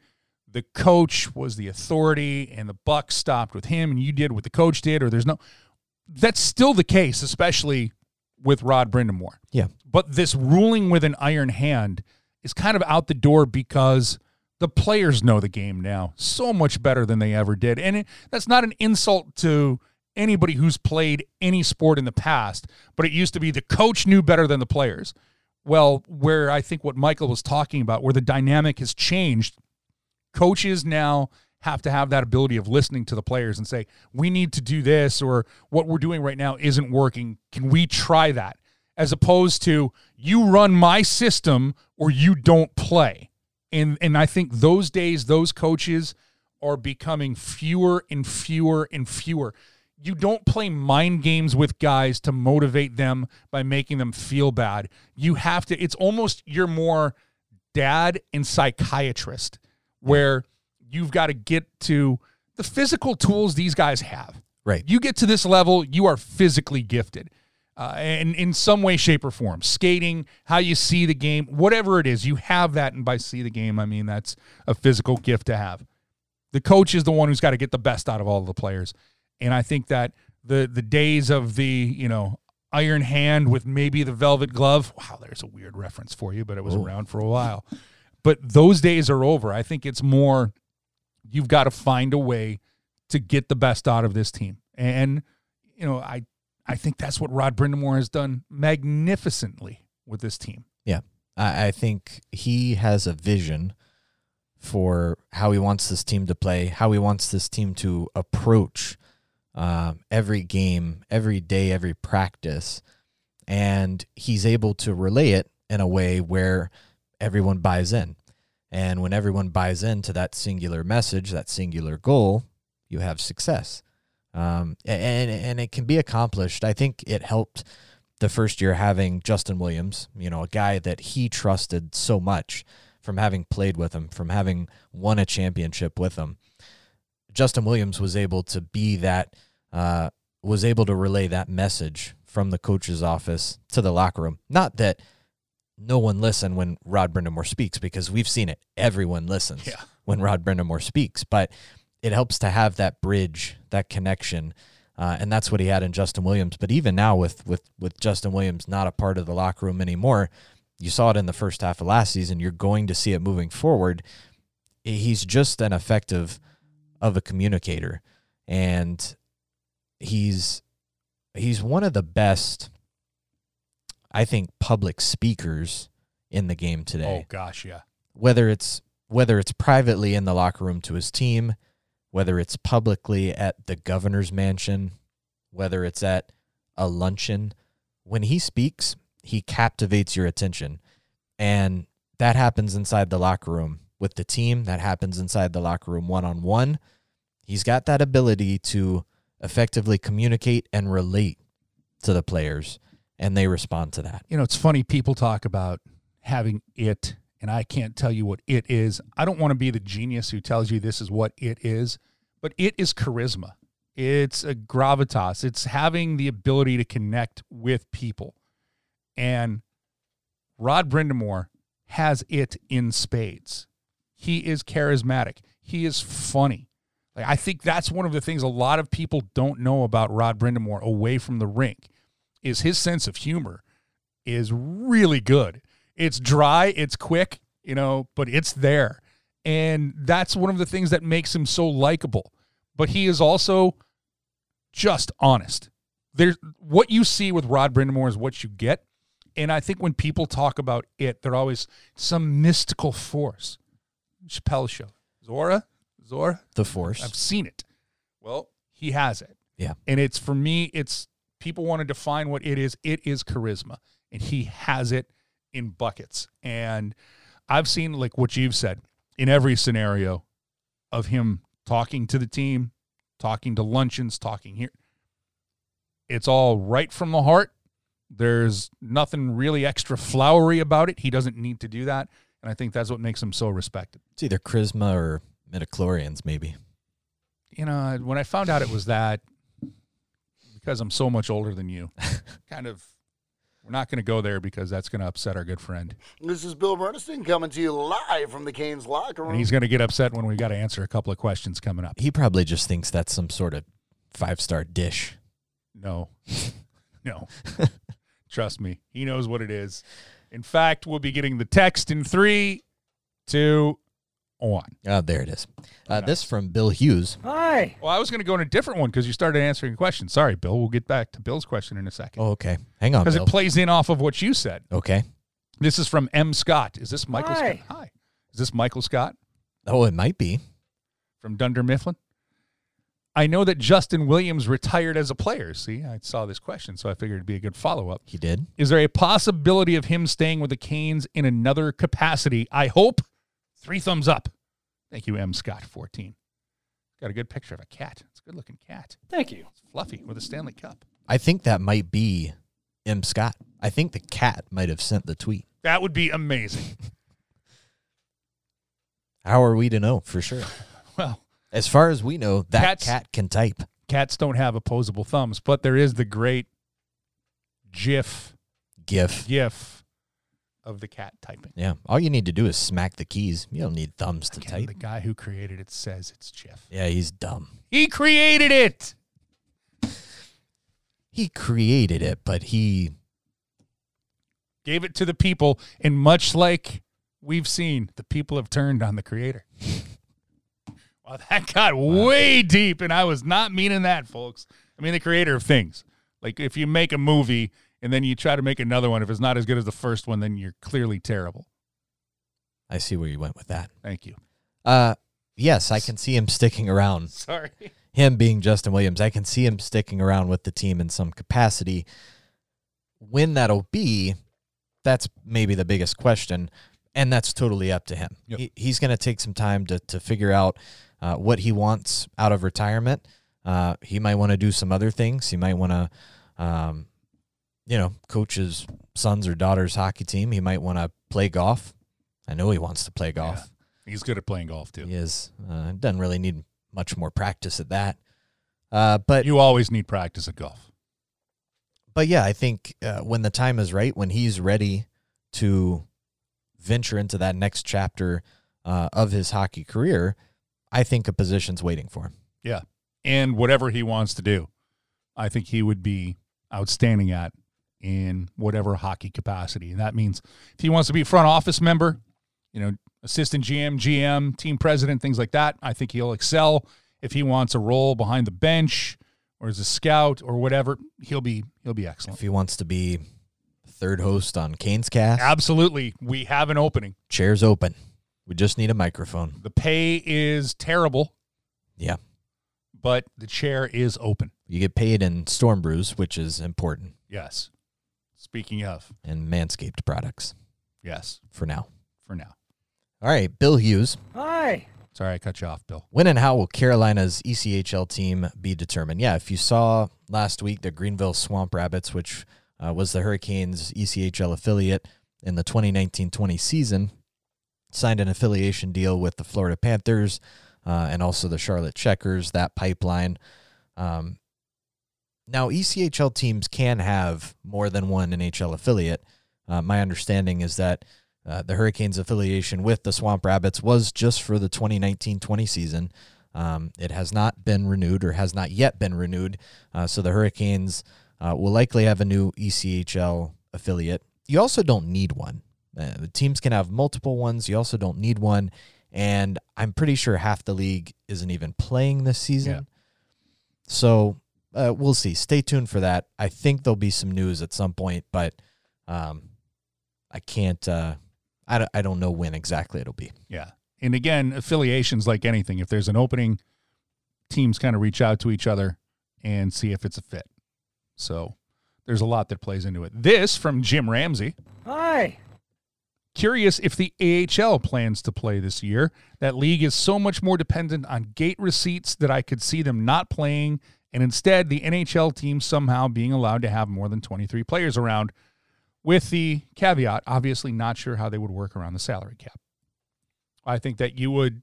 Speaker 1: the coach was the authority and the buck stopped with him and you did what the coach did or there's no that's still the case, especially with Rod Brind'Amour.
Speaker 2: Yeah.
Speaker 1: But this ruling with an iron hand is kind of out the door because the players know the game now so much better than they ever did. And it, that's not an insult to anybody who's played any sport in the past, but it used to be the coach knew better than the players. Well, where I think what Michael was talking about, where the dynamic has changed, coaches now have to have that ability of listening to the players and say, we need to do this, or what we're doing right now isn't working. Can we try that? As opposed to, you run my system or you don't play. And, and I think those days, those coaches are becoming fewer and fewer and fewer. You don't play mind games with guys to motivate them by making them feel bad. You have to, it's almost you're more dad and psychiatrist where you've got to get to the physical tools these guys have.
Speaker 2: Right.
Speaker 1: You get to this level, you are physically gifted. uh, and in some way, shape, or form. Skating, how you see the game, whatever it is, you have that. And by see the game, I mean that's a physical gift to have. The coach is the one who's got to get the best out of all the players. And I think that the the days of the, you know, iron hand with maybe the velvet glove, wow, there's a weird reference for you, but it was
Speaker 2: Ooh.
Speaker 1: around for a while. But those days are over. I think it's more you've got to find a way to get the best out of this team. And, you know, I I think that's what Rod Brind'Amour has done magnificently with this team.
Speaker 2: Yeah. I, I think he has a vision for how he wants this team to play, how he wants this team to approach um, every game, every day, every practice. And he's able to relay it in a way where everyone buys in. And when everyone buys into that singular message, that singular goal, you have success. Um, and and it can be accomplished. I think it helped the first year having Justin Williams, you know, a guy that he trusted so much from having played with him, from having won a championship with him. Justin Williams was able to be that, uh, was able to relay that message from the coach's office to the locker room. Not that no one listened when Rod Brind'Amour speaks, because we've seen it. Everyone listens
Speaker 1: Yeah.
Speaker 2: when Rod Brind'Amour speaks, but it helps to have that bridge, that connection. Uh, and that's what he had in Justin Williams. But even now, with with with Justin Williams not a part of the locker room anymore, you saw it in the first half of last season. You're going to see it moving forward. He's just an effective of a communicator, and he's he's one of the best, I think, public speakers in the game today
Speaker 1: Oh gosh, yeah.
Speaker 2: whether it's whether it's privately in the locker room to his team, whether it's publicly at the governor's mansion, whether it's at a luncheon, when he speaks, he captivates your attention. And that happens inside the locker room with the team, that happens inside the locker room one on one. He's got that ability to effectively communicate and relate to the players, and they respond to that.
Speaker 1: You know, it's funny people talk about having it and I can't tell you what it is. I don't want to be the genius who tells you this is what it is, but it is charisma. It's a gravitas. It's having the ability to connect with people. And Rod Brind'Amour has it in spades. He is charismatic. He is funny. Like I think that's one of the things a lot of people don't know about Rod Brind'Amour away from the rink is his sense of humor is really good. It's dry, it's quick, you know, but it's there. And that's one of the things that makes him so likable. But he is also just honest. There's what you see with Rod Brind'Amour is what you get. And I think when people talk about it, they're always some mystical force. Chappelle show. Zora? Zora?
Speaker 2: The force.
Speaker 1: I've seen it. Well, he has it.
Speaker 2: Yeah.
Speaker 1: And it's for me, it's people want to define what it is. It is charisma. And he has it in buckets. And I've seen like what you've said in every scenario of him talking to the team, talking to luncheons, talking here. It's all right from the heart. There's nothing really extra flowery about it. He doesn't need to do that. And I think that's what makes him so respected.
Speaker 2: It's either charisma or midichlorians, maybe.
Speaker 1: you know, when I found out it was that, because I'm so much older than you, kind of, we're not going to go there because that's going to upset our good friend.
Speaker 3: This is Bill Burniston coming to you live from the Canes locker room.
Speaker 1: And he's going to get upset when we got to answer a couple of questions coming up.
Speaker 2: He probably just thinks that's some sort of five star dish.
Speaker 1: No, no. Trust me, he knows what it is. In fact, we'll be getting the text in three, two, one.
Speaker 2: Oh, there it is. Uh, this from Bill Hughes. Hi.
Speaker 1: Well, I was going to go in a different one because you started answering questions. Sorry, Bill. We'll get back to Bill's question in a second
Speaker 2: Oh, okay. Hang on,
Speaker 1: because
Speaker 2: Bill.
Speaker 1: it plays in off of what you said.
Speaker 2: okay.
Speaker 1: This is from M. Scott. Is this Michael Scott? Hi. Is this Michael Scott
Speaker 2: Oh, it might be.
Speaker 1: from Dunder Mifflin? I know that Justin Williams retired as a player. See, I saw this question, so I figured it'd be a good follow up.
Speaker 2: He did.
Speaker 1: Is there a possibility of him staying with the Canes in another capacity? I hope. Three thumbs up. Thank you, M. Scott, 14. Got a good picture of a cat. It's a good looking cat.
Speaker 5: Thank you.
Speaker 1: It's fluffy with a Stanley Cup.
Speaker 2: I think that might be M. Scott. I think the cat might have sent the tweet.
Speaker 1: That would be amazing.
Speaker 2: How are we to know for sure?
Speaker 1: well,
Speaker 2: As far as we know, that
Speaker 1: Cats-
Speaker 2: cat can type.
Speaker 1: cats don't have opposable thumbs, but there is the great GIF
Speaker 2: GIF.
Speaker 1: GIF of the cat typing.
Speaker 2: Yeah. All you need to do is smack the keys. You don't need thumbs to
Speaker 1: Again,
Speaker 2: type.
Speaker 1: the guy who created it says it's GIF.
Speaker 2: Yeah, he's dumb.
Speaker 1: He created it.
Speaker 2: He created it, but he
Speaker 1: Gave it to the people, and much like we've seen, the people have turned on the creator. well, that got way deep, and I was not meaning that, folks. I mean the creator of things. Like if you make a movie and then you try to make another one, if it's not as good as the first one, then you're clearly terrible.
Speaker 2: I see where you went with that.
Speaker 1: Thank you.
Speaker 2: Uh yes, I can see him sticking around.
Speaker 1: Sorry.
Speaker 2: Him being Justin Williams, I can see him sticking around with the team in some capacity. When that'll be, that's maybe the biggest question, and that's totally up to him.
Speaker 1: Yep.
Speaker 2: He, he's going to take some time to to figure out uh, what he wants out of retirement. Uh, he might want to do some other things. He might want to, um, you know, coach his sons or daughters' hockey team. He might want to play golf. I know he wants to play golf.
Speaker 1: He's good at playing golf too.
Speaker 2: He is. Uh, doesn't really need much more practice at that. Uh, but
Speaker 1: You always need practice at golf.
Speaker 2: but yeah, I think uh, when the time is right, when he's ready to venture into that next chapter uh, of his hockey career, I think a position's waiting for him.
Speaker 1: Yeah. And whatever he wants to do, I think he would be outstanding at in whatever hockey capacity. And that means if he wants to be a front office member, you know, assistant GM, GM, team president, things like that, I think he'll excel. If he wants a role behind the bench or as a scout or whatever, he'll be he'll be excellent.
Speaker 2: If he wants to be third host on Kane's cast,
Speaker 1: Absolutely. We have an opening.
Speaker 2: chairs open. We just need a microphone.
Speaker 1: The pay is terrible,
Speaker 2: Yeah.
Speaker 1: but the chair is open.
Speaker 2: You get paid in storm brews, which is important,
Speaker 1: Yes. Speaking of,
Speaker 2: and manscaped products
Speaker 1: yes,
Speaker 2: for now.
Speaker 1: for now.
Speaker 2: All right, Bill Hughes. Hi.
Speaker 1: Sorry I cut you off, Bill.
Speaker 2: When and how will Carolina's ECHL team be determined? Yeah, if you saw last week the Greenville Swamp Rabbits, which uh, was the Hurricanes ECHL affiliate in the 2019-20 season, signed an affiliation deal with the Florida Panthers uh, and also the Charlotte Checkers. That pipeline. Um, now, ECHL teams can have more than one NHL affiliate. Uh, my understanding is that uh, the Hurricanes affiliation with the Swamp Rabbits was just for the 2019 20 season. Um, it has not been renewed or has not yet been renewed. Uh, so the Hurricanes uh, will likely have a new ECHL affiliate. You also don't need one. Uh, the teams can have multiple ones. You also don't need one. And I'm pretty sure half the league isn't even playing this season.
Speaker 1: Yeah.
Speaker 2: So uh, we'll see. Stay tuned for that. I think there'll be some news at some point, but um, I can't. Uh, I don't, I don't know when exactly it'll be.
Speaker 1: Yeah. And again, affiliations like anything, if there's an opening, teams kind of reach out to each other and see if it's a fit. So there's a lot that plays into it. This from Jim Ramsey.
Speaker 6: Hi.
Speaker 1: Curious if the AHL plans to play this year. That league is so much more dependent on gate receipts that I could see them not playing, and instead the NHL team somehow being allowed to have more than 23 players around, with the caveat, obviously not sure how they would work around the salary cap. I think that you would,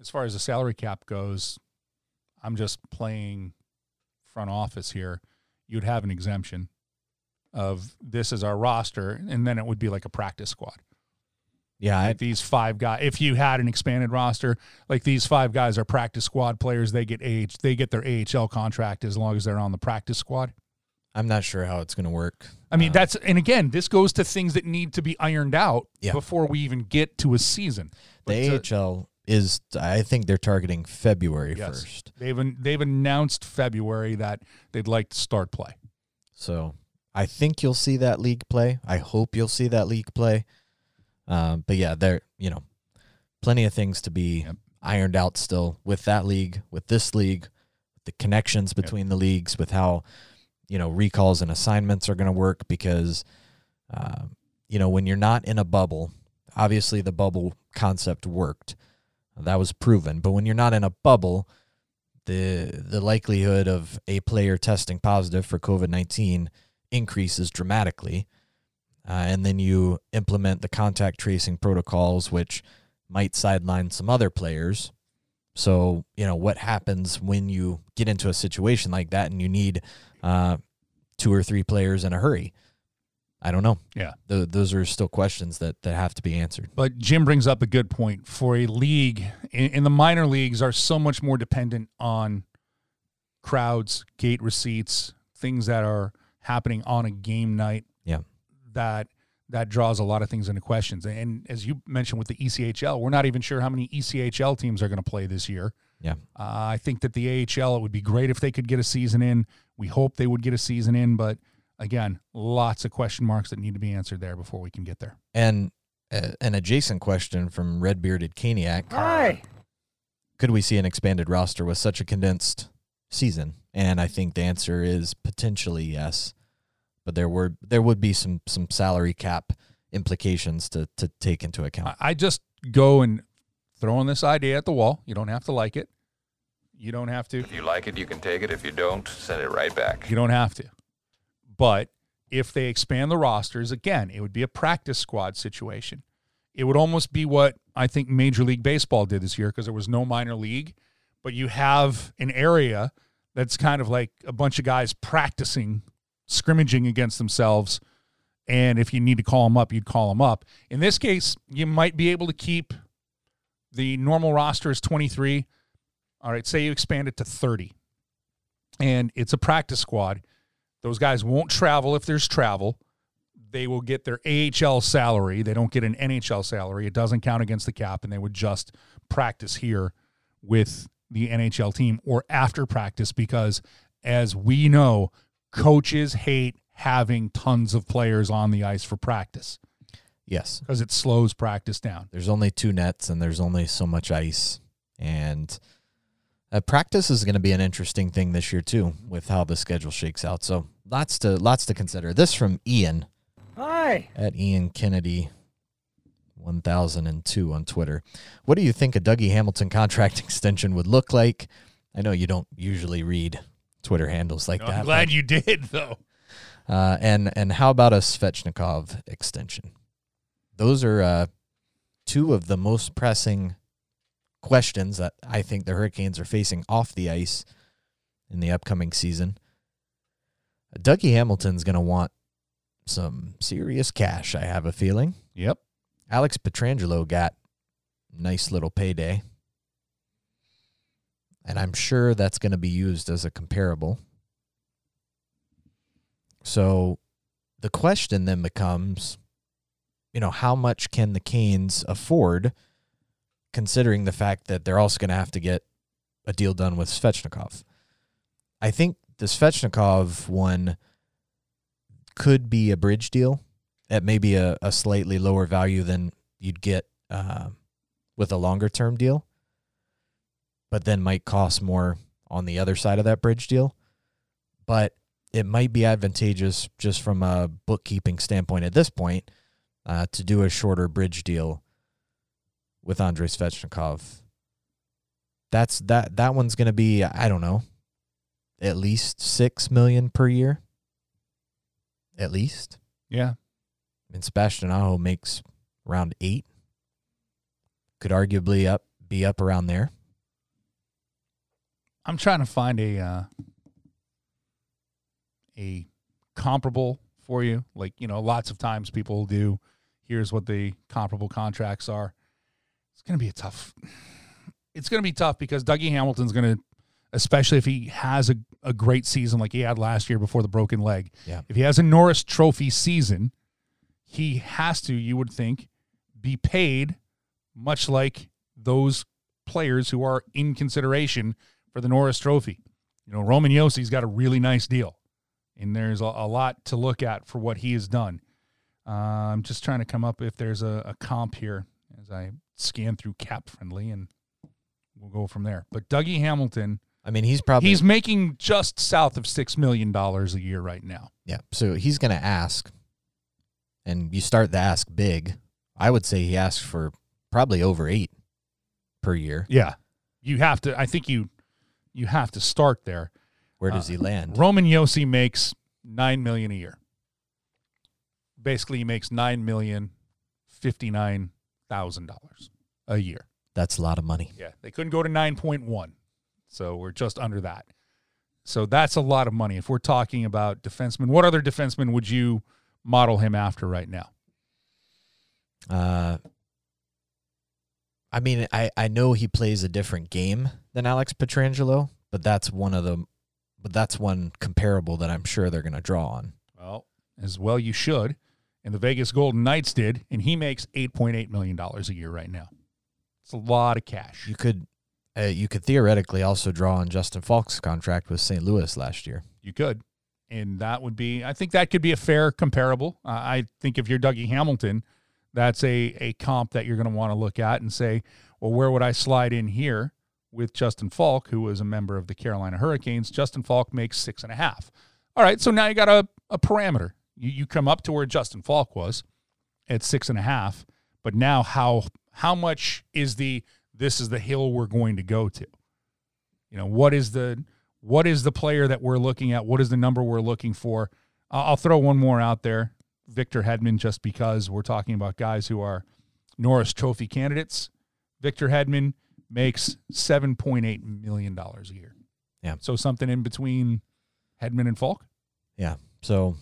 Speaker 1: as far as the salary cap goes, I'm just playing front office here. You'd have an exemption of this is our roster, and then it would be like a practice squad.
Speaker 2: Yeah, I,
Speaker 1: these five guys, if you had an expanded roster, like these five guys are practice squad players, they get AH, they get their AHL contract as long as they're on the practice squad.
Speaker 2: I'm not sure how it's going to work.
Speaker 1: I mean,
Speaker 2: Uh,
Speaker 1: that's and again, this goes to things that need to be ironed out
Speaker 2: Yeah.
Speaker 1: before we even get to a season.
Speaker 2: the
Speaker 1: But,
Speaker 2: AHL is. I think they're targeting February
Speaker 1: Yes.
Speaker 2: first.
Speaker 1: They've they've announced February that they'd like to start play.
Speaker 2: So I think you'll see that league play. I hope you'll see that league play. Um, but yeah, there you know, plenty of things to be
Speaker 1: Yep.
Speaker 2: ironed out still with that league, with this league, the connections between the leagues, with how you know recalls and assignments are going to work. Because uh, you know when you're not in a bubble, obviously the bubble concept worked, that was proven. But when you're not in a bubble, the the likelihood of a player testing positive for COVID nineteen increases dramatically. Uh, and then you implement the contact tracing protocols, which might sideline some other players. So, you know, what happens when you get into a situation like that and you need uh, two or three players in a hurry? I don't know.
Speaker 1: Yeah.
Speaker 2: Th- those are still questions that, that have to be answered.
Speaker 1: But Jim brings up a good point. For a league, in, in the minor leagues, are so much more dependent on crowds, gate receipts, things that are happening on a game night.
Speaker 2: Yeah.
Speaker 1: That that draws a lot of things into questions. And as you mentioned with the ECHL, we're not even sure how many ECHL teams are going to play this year.
Speaker 2: Yeah.
Speaker 1: Uh, I think that the AHL, it would be great if they could get a season in. We hope they would get a season in, but again, lots of question marks that need to be answered there before we can get there.
Speaker 2: And uh, an adjacent question from Red Bearded Caniac.
Speaker 3: Hi.
Speaker 2: Could we see an expanded roster with such a condensed season? And I think the answer is potentially yes. But there were there would be some some salary cap implications to to take into account.
Speaker 1: I, I just go and throwing this idea at the wall. You don't have to like it. You don't have to.
Speaker 4: If you like it, you can take it. If you don't, send it right back.
Speaker 1: You don't have to. But if they expand the rosters, again, it would be a practice squad situation. It would almost be what I think Major League Baseball did this year because there was no minor league, but you have an area that's kind of like a bunch of guys practicing, scrimmaging against themselves. And if you need to call them up, you'd call them up. In this case, you might be able to keep the normal roster is 23. All right, say you expand it to 30 and it's a practice squad. Those guys won't travel if there's travel. They will get their AHL salary. They don't get an NHL salary. It doesn't count against the cap, and they would just practice here with the NHL team or after practice because, as we know, coaches hate having tons of players on the ice for practice
Speaker 2: yes.
Speaker 1: because it slows practice down.
Speaker 2: There's only two nets and there's only so much ice. And uh, practice is going to be an interesting thing this year too, with how the schedule shakes out. So lots to lots to consider. This from Ian
Speaker 3: Hi.
Speaker 2: at Ian Kennedy. 1002 on Twitter. What do you think a Dougie Hamilton contract extension would look like? I know you don't usually read Twitter handles like that.
Speaker 1: I'm
Speaker 2: but-
Speaker 1: glad you did, though.
Speaker 2: uh, and and how about a Svechnikov extension? Those are uh, two of the most pressing questions that I think the Hurricanes are facing off the ice in the upcoming season. Dougie Hamilton's going to want some serious cash. I have a feeling.
Speaker 1: Yep.
Speaker 2: Alex Pietrangelo got nice little payday. And I'm sure that's going to be used as a comparable. So the question then becomes, you know, how much can the Canes afford considering the fact that they're also going to have to get a deal done with Svechnikov? I think the Svechnikov one could be a bridge deal at maybe a, a slightly lower value than you'd get uh, with a longer term deal, but then might cost more on the other side of that bridge deal. But it might be advantageous just from a bookkeeping standpoint at this point uh, to do a shorter bridge deal with Andrei Svechnikov. That's that that one's going to be I don't know at least 6 million per year. At least.
Speaker 1: Yeah.
Speaker 2: And Sebastian Aho makes around 8. Could arguably up be up around there.
Speaker 1: I'm trying to find a uh, a comparable for you. Like you know, lots of times people do. Here's what the comparable contracts are. It's going to be a tough. It's going to be tough because Dougie Hamilton's going to, especially if he has a, a great season like he had last year before the broken leg.
Speaker 2: Yeah.
Speaker 1: If he has a Norris Trophy season, he has to. You would think be paid much like those players who are in consideration for the Norris Trophy. You know, Roman Josi's got a really nice deal, and there's a, a lot to look at for what he has done. Uh, I'm just trying to come up if there's a, a comp here as I scan through Cap Friendly, and we'll go from there. But Dougie Hamilton,
Speaker 2: I mean, he's probably
Speaker 1: he's making just south of six million dollars a year right now.
Speaker 2: Yeah. So he's going to ask, and you start the ask big. I would say he asks for probably over eight per year.
Speaker 1: Yeah, you have to. I think you you have to start there.
Speaker 2: Where does
Speaker 1: Uh,
Speaker 2: he land?
Speaker 1: Roman Josi makes nine million a year. Basically, he makes nine million fifty nine thousand dollars a year.
Speaker 2: That's a lot of money.
Speaker 1: Yeah, they couldn't go to nine point one, so we're just under that. So that's a lot of money. If we're talking about defensemen, what other defenseman would you model him after right now?
Speaker 2: Uh, I mean, I, I know he plays a different game than Alex Pietrangelo, but that's one of the, but that's one comparable that I'm sure they're going to draw on.
Speaker 1: Well, as well you should. And the Vegas Golden Knights did, and he makes $8.8 million a year right now. It's a lot of cash.
Speaker 2: You could, uh, you could theoretically also draw on Justin Faulk's contract with St. Louis last year.
Speaker 1: You could. And that would be, I think that could be a fair comparable. Uh, I think if you're Dougie Hamilton, that's a, a comp that you're going to want to look at and say, well, where would I slide in here with Justin Faulk, who was a member of the Carolina Hurricanes? Justin Faulk makes six and a half. All right, so now you got a, a parameter. You, you come up to where Justin Faulk was at six and a half, but now how how much is the this is the hill we're going to go to? You know, what is the what is the player that we're looking at? What is the number we're looking for? I'll throw one more out there. Victor Hedman just because we're talking about guys who are Norris Trophy candidates. Victor Hedman makes $7.8 million a year.
Speaker 2: Yeah.
Speaker 1: So something in between Hedman and Faulk.
Speaker 2: Yeah. So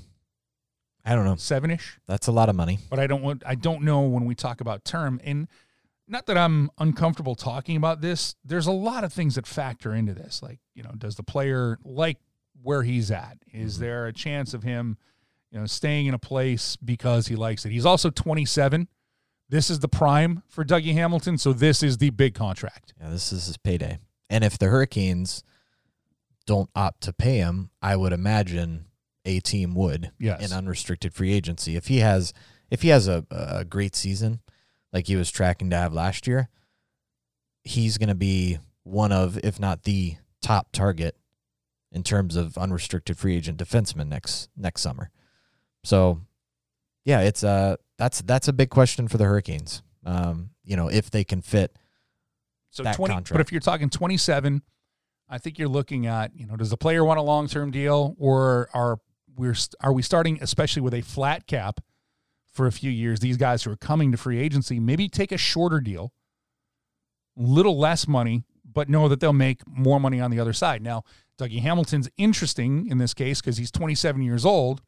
Speaker 2: I don't know.
Speaker 1: Seven ish?
Speaker 2: That's a lot of money.
Speaker 1: But I don't want I don't know when we talk about term. And not that I'm uncomfortable talking about this. There's a lot of things that factor into this. Like, you know, does the player like where he's at? Is
Speaker 2: Mm-hmm.
Speaker 1: there a chance of him you know, staying in a place because he likes it. He's also 27. This is the prime for Dougie Hamilton, so this is the big contract.
Speaker 2: Yeah, this is his payday. And if the Hurricanes don't opt to pay him, I would imagine a team would
Speaker 1: Yes.
Speaker 2: in unrestricted free agency. If he has if he has a, a great season like he was tracking to have last year, he's going to be one of, if not the top target in terms of unrestricted free agent defenseman next next summer. So, yeah, it's uh that's that's a big question for the Hurricanes. Um, you know, if they can fit
Speaker 1: So
Speaker 2: That
Speaker 1: 20
Speaker 2: contract.
Speaker 1: but if you're talking 27, I think you're looking at, you know, does the player want a long-term deal or are we're are we starting especially with a flat cap for a few years these guys who are coming to free agency maybe take a shorter deal little less money but know that they'll make more money on the other side now dougie hamilton's interesting in this case because he's 27 years old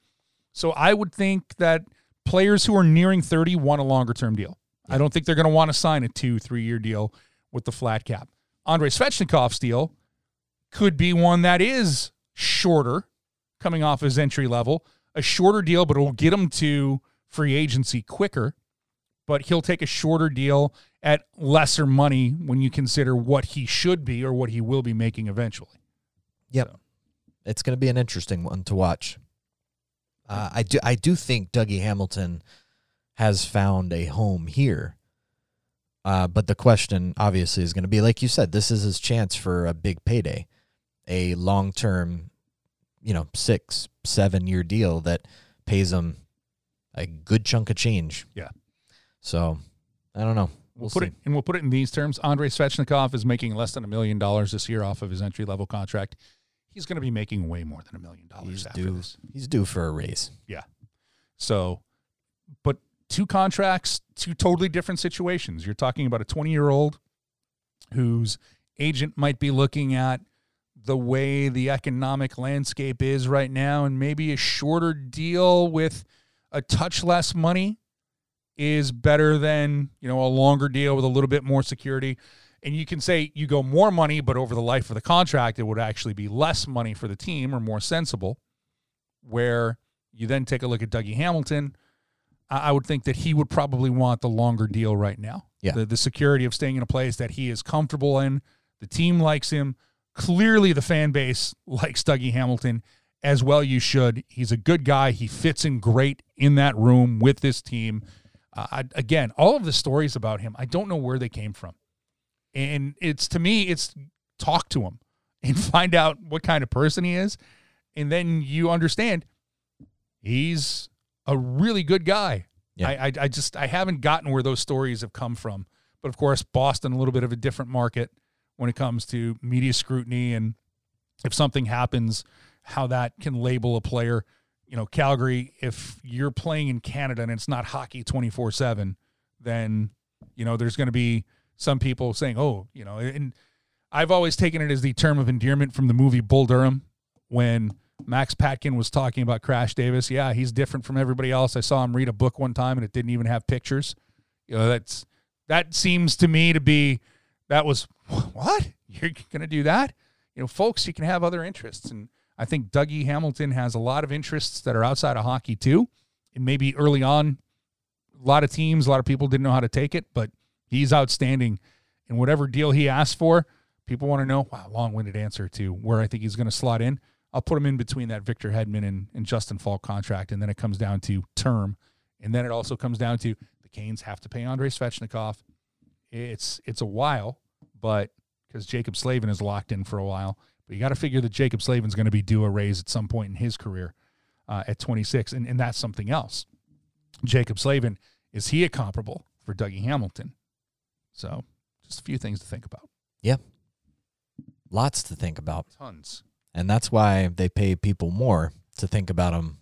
Speaker 1: so i would think that players who are nearing 30 want a longer term deal i don't think they're going to want to sign a two three year deal with the flat cap andrei svechnikov's deal could be one that is shorter coming off his entry level, a shorter deal, but it will get him to free agency quicker. But he'll take a shorter deal at lesser money when you consider what he should be or what he will be making eventually.
Speaker 2: Yep.
Speaker 1: So-
Speaker 2: It's going to be an interesting one to watch. Uh, I do I do think Dougie Hamilton has found a home here. Uh, but the question obviously is going to be like you said, this is his chance for a big payday, a long term, you know, six, seven year deal that pays him a good chunk of change.
Speaker 1: Yeah.
Speaker 2: So I don't know.
Speaker 1: We'll,
Speaker 2: We'll
Speaker 1: put
Speaker 2: see.
Speaker 1: it and we'll put it in these terms. Andrei Svechnikov is making less than a million dollars this year off of his entry level contract. He's going to be making way more than a million dollars
Speaker 2: He's
Speaker 1: after
Speaker 2: due.
Speaker 1: this.
Speaker 2: He's due for a raise. Yeah.
Speaker 1: So, but two contracts, two totally different situations. You're talking about a 20 year old whose agent might be looking at the way the economic landscape is right now, and maybe a shorter deal with a touch less money is better than you know a longer deal with a little bit more security. And you can say you go more money, but over the life of the contract, it would actually be less money for the team or more sensible. Where you then take a look at Dougie Hamilton, I would think that he would probably want the longer deal right now.
Speaker 2: Yeah.
Speaker 1: The, the security of staying in a place that he is comfortable in. The team likes him. Clearly, the fan base likes Dougie Hamilton as well. You should. He's a good guy. He fits in great in that room with this team. Uh, I, again, all of the stories about him, I don't know where they came from. And it's to me, it's talk to him and find out what kind of person he is. And then you understand he's a really good guy.
Speaker 2: Yeah.
Speaker 1: I, I I just I haven't gotten where those stories have come from. But of course, Boston a little bit of a different market when it comes to media scrutiny and if something happens, how that can label a player. You know, Calgary, if you're playing in Canada and it's not hockey 24 7, then, you know, there's going to be some people saying, oh, you know, and I've always taken it as the term of endearment from the movie Bull Durham. when Max Patkin was talking about Crash Davis. Yeah, he's different from everybody else. I saw him read a book one time and it didn't even have pictures. You know, that's that seems to me to be that was what you're going to do that. You know, folks, you can have other interests, and I think Dougie Hamilton has a lot of interests that are outside of hockey too. And maybe early on, a lot of teams, a lot of people didn't know how to take it, but he's outstanding. And whatever deal he asked for, people want to know. Wow, long-winded answer to where I think he's going to slot in. I'll put him in between that Victor Hedman and, and Justin Faulk contract, and then it comes down to term, and then it also comes down to the Canes have to pay Andrei Svechnikov. It's it's a while, but because Jaccob Slavin is locked in for a while, but you got to figure that Jaccob Slavin's going to be due a raise at some point in his career uh, at 26, and and that's something else. Jaccob Slavin is he a comparable for Dougie Hamilton? So just a few things to think about.
Speaker 2: Yeah, lots to think about.
Speaker 1: Tons.
Speaker 2: And that's why they pay people more to think about them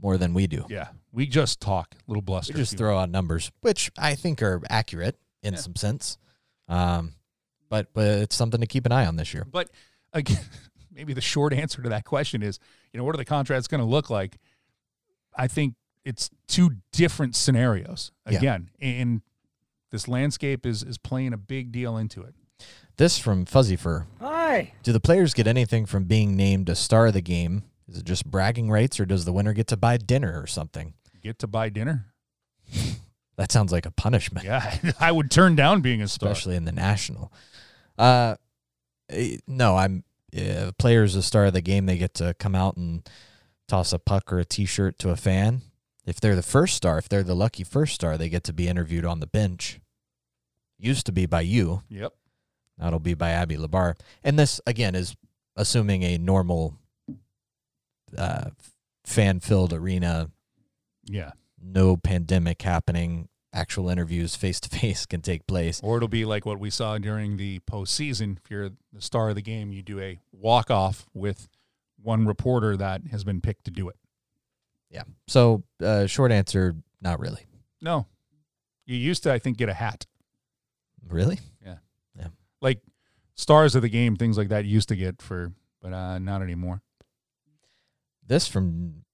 Speaker 2: more than we do.
Speaker 1: Yeah, we just talk, little bluster.
Speaker 2: We just throw out numbers, which I think are accurate in
Speaker 1: Yeah.
Speaker 2: some sense. Um, but but it's something to keep an eye on this year.
Speaker 1: But again, maybe the short answer to that question is, you know, what are the contracts going to look like? I think it's two different scenarios.
Speaker 2: Yeah.
Speaker 1: Again, and this landscape is is playing a big deal into it.
Speaker 2: This from Fuzzy Fur.
Speaker 6: Hi.
Speaker 2: Do the players get anything from being named a star of the game? Is it just bragging rights, or does the winner get to buy dinner or something?
Speaker 1: Get to buy dinner.
Speaker 2: That sounds like a punishment,
Speaker 1: Yeah, I would turn down being a star.
Speaker 2: especially in the national. Uh, eh, no, I'm. Uh, players a star of the game. They get to come out and toss a puck or a T-shirt to a fan. If they're the first star, if they're the lucky first star, they get to be interviewed on the bench. Used to be by you.
Speaker 1: Yep.
Speaker 2: That'll be by Abby Labar. And this again is assuming a normal uh, fan filled arena,
Speaker 1: Yeah.
Speaker 2: no pandemic happening, actual interviews face to face can take place.
Speaker 1: Or it'll be like what we saw during the postseason. If you're the star of the game, you do a walk off with one reporter that has been picked to do it.
Speaker 2: Yeah. So uh, short answer, not really.
Speaker 1: No. You used to, I think, get a hat.
Speaker 2: Really? Yeah. Yeah.
Speaker 1: Like stars of the game, things like that used to get for, but uh, not anymore.
Speaker 2: This from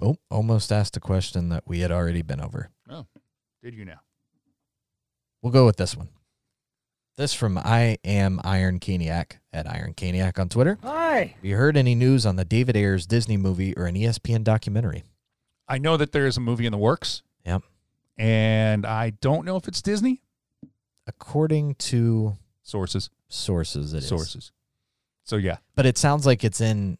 Speaker 2: oh, almost asked a question that we had already been over.
Speaker 1: Oh, did you now?
Speaker 2: We'll go with this one. This from I am Iron Caniac at Iron Caniac on Twitter.
Speaker 6: Hi.
Speaker 2: Have you heard any news on the David Ayres Disney movie or an ESPN documentary?
Speaker 1: I know that there is a movie in the works.
Speaker 2: Yep.
Speaker 1: And I don't know if it's Disney.
Speaker 2: According to
Speaker 1: Sources.
Speaker 2: sources, it is.
Speaker 1: Sources. So yeah,
Speaker 2: But it sounds like it's in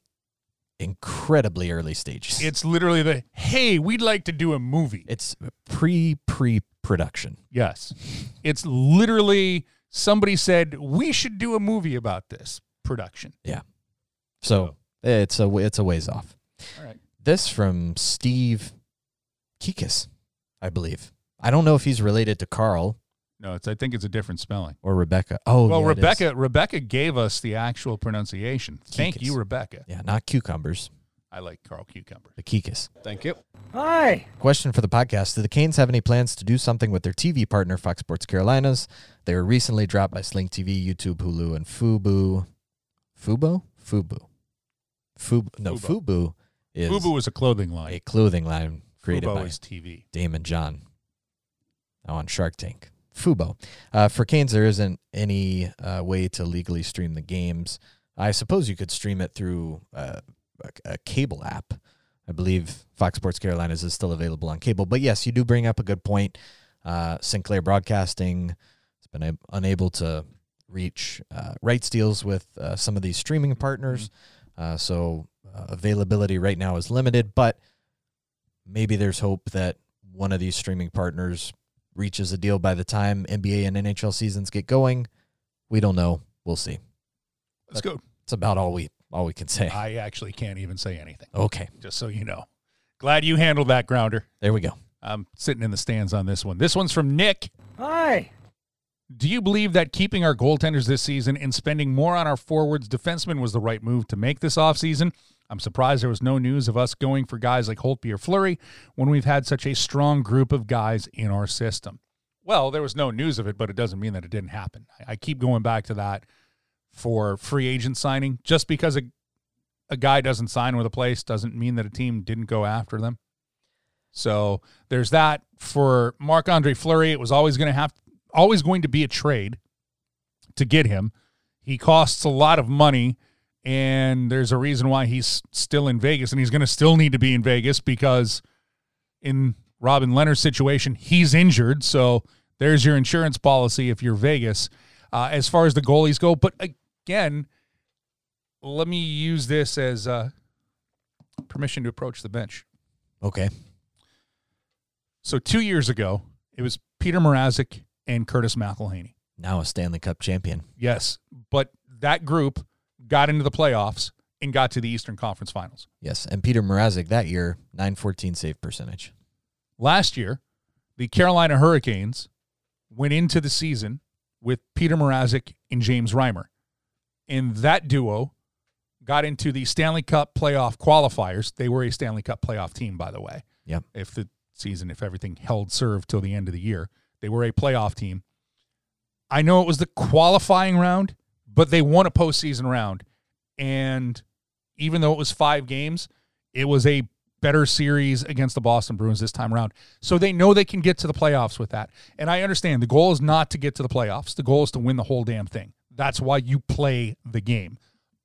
Speaker 2: incredibly early stages.
Speaker 1: it's literally the hey, we'd like to do a movie.
Speaker 2: it's pre pre production.
Speaker 1: Yes. It's literally somebody said we should do a movie about this production. Yeah.
Speaker 2: So it's a it's a ways off.
Speaker 1: All right.
Speaker 2: This from Steve Kikis, I believe. I don't know if he's related to Carl
Speaker 1: No, it's I think it's a different spelling.
Speaker 2: or Rebecca. Oh,
Speaker 1: well,
Speaker 2: yeah.
Speaker 1: Rebecca Rebecca gave us the actual pronunciation. Thank you, Rebecca.
Speaker 2: Yeah, not cucumbers,
Speaker 1: I like Carl Cucumber.
Speaker 2: the Kikis.
Speaker 5: Thank you.
Speaker 6: Hi.
Speaker 2: Question for the podcast: Do the Canes have any plans to do something with their TV partner, Fox Sports Carolinas? They were recently dropped by Sling TV, YouTube, Hulu, and Fubu. Fubo, Fubu, Fubu. No,
Speaker 1: Fubo.
Speaker 2: Fubu is
Speaker 1: Fubu is a clothing line.
Speaker 2: a clothing line created
Speaker 1: Fubo
Speaker 2: by
Speaker 1: is TV.
Speaker 2: Daymond John Now on Shark Tank. Fubo. Uh, for Canes, there isn't any uh, way to legally stream the games. I suppose you could stream it through uh, a, a cable app. I believe Fox Sports Carolinas is still available on cable. But yes, you do bring up a good point. Uh, Sinclair Broadcasting has been a- unable to reach uh, rights deals with uh, some of these streaming partners. Uh, so uh, availability right now is limited, but maybe there's hope that one of these streaming partners reaches a deal by the time NBA and NHL seasons get going. We don't know. We'll see.
Speaker 1: Let's go.
Speaker 2: It's about all we all we can say.
Speaker 1: I actually can't even say anything.
Speaker 2: Okay,
Speaker 1: Just so you know. Glad you handled that grounder.
Speaker 2: there we go.
Speaker 1: I'm sitting in the stands on this one. This one's from Nick.
Speaker 6: Hi.
Speaker 1: Do you believe that keeping our goaltenders this season and spending more on our forwards defensemen was the right move to make this offseason? I'm surprised there was no news of us going for guys like Holtby or Fleury when we've had such a strong group of guys in our system. Well, there was no news of it, but it doesn't mean that it didn't happen. I, I keep going back to that for free agent signing just because a, a guy doesn't sign with a place doesn't mean that a team didn't go after them. So there's that for Marc Andre Fleury. It was always going to have always going to be a trade to get him. He costs a lot of money, and there's a reason why he's still in Vegas, and he's going to still need to be in Vegas because in Robin Lehner's situation, he's injured. So there's your insurance policy if you're Vegas. Uh, as far as the goalies go, but again, let me use this as uh, permission to approach the bench.
Speaker 2: Okay.
Speaker 1: So two years ago, it was Peter Mrazek and Curtis McElhinney.
Speaker 2: Now a Stanley Cup champion.
Speaker 1: Yes, but that group got into the playoffs and got to the Eastern Conference Finals.
Speaker 2: Yes, and Peter Mrazek that year, 914 save percentage.
Speaker 1: Last year, the Carolina Hurricanes went into the season with Peter Mrazek and James Reimer. And that duo got into the Stanley Cup playoff qualifiers. They were a Stanley Cup playoff team, by the way.
Speaker 2: Yeah.
Speaker 1: If the season, if everything held serve till the end of the year, they were a playoff team. I know it was the qualifying round, but they won a postseason round. And even though it was five games, it was a better series against the Boston Bruins this time around. So they know they can get to the playoffs with that. And I understand the goal is not to get to the playoffs, the goal is to win the whole damn thing. That's why you play the game.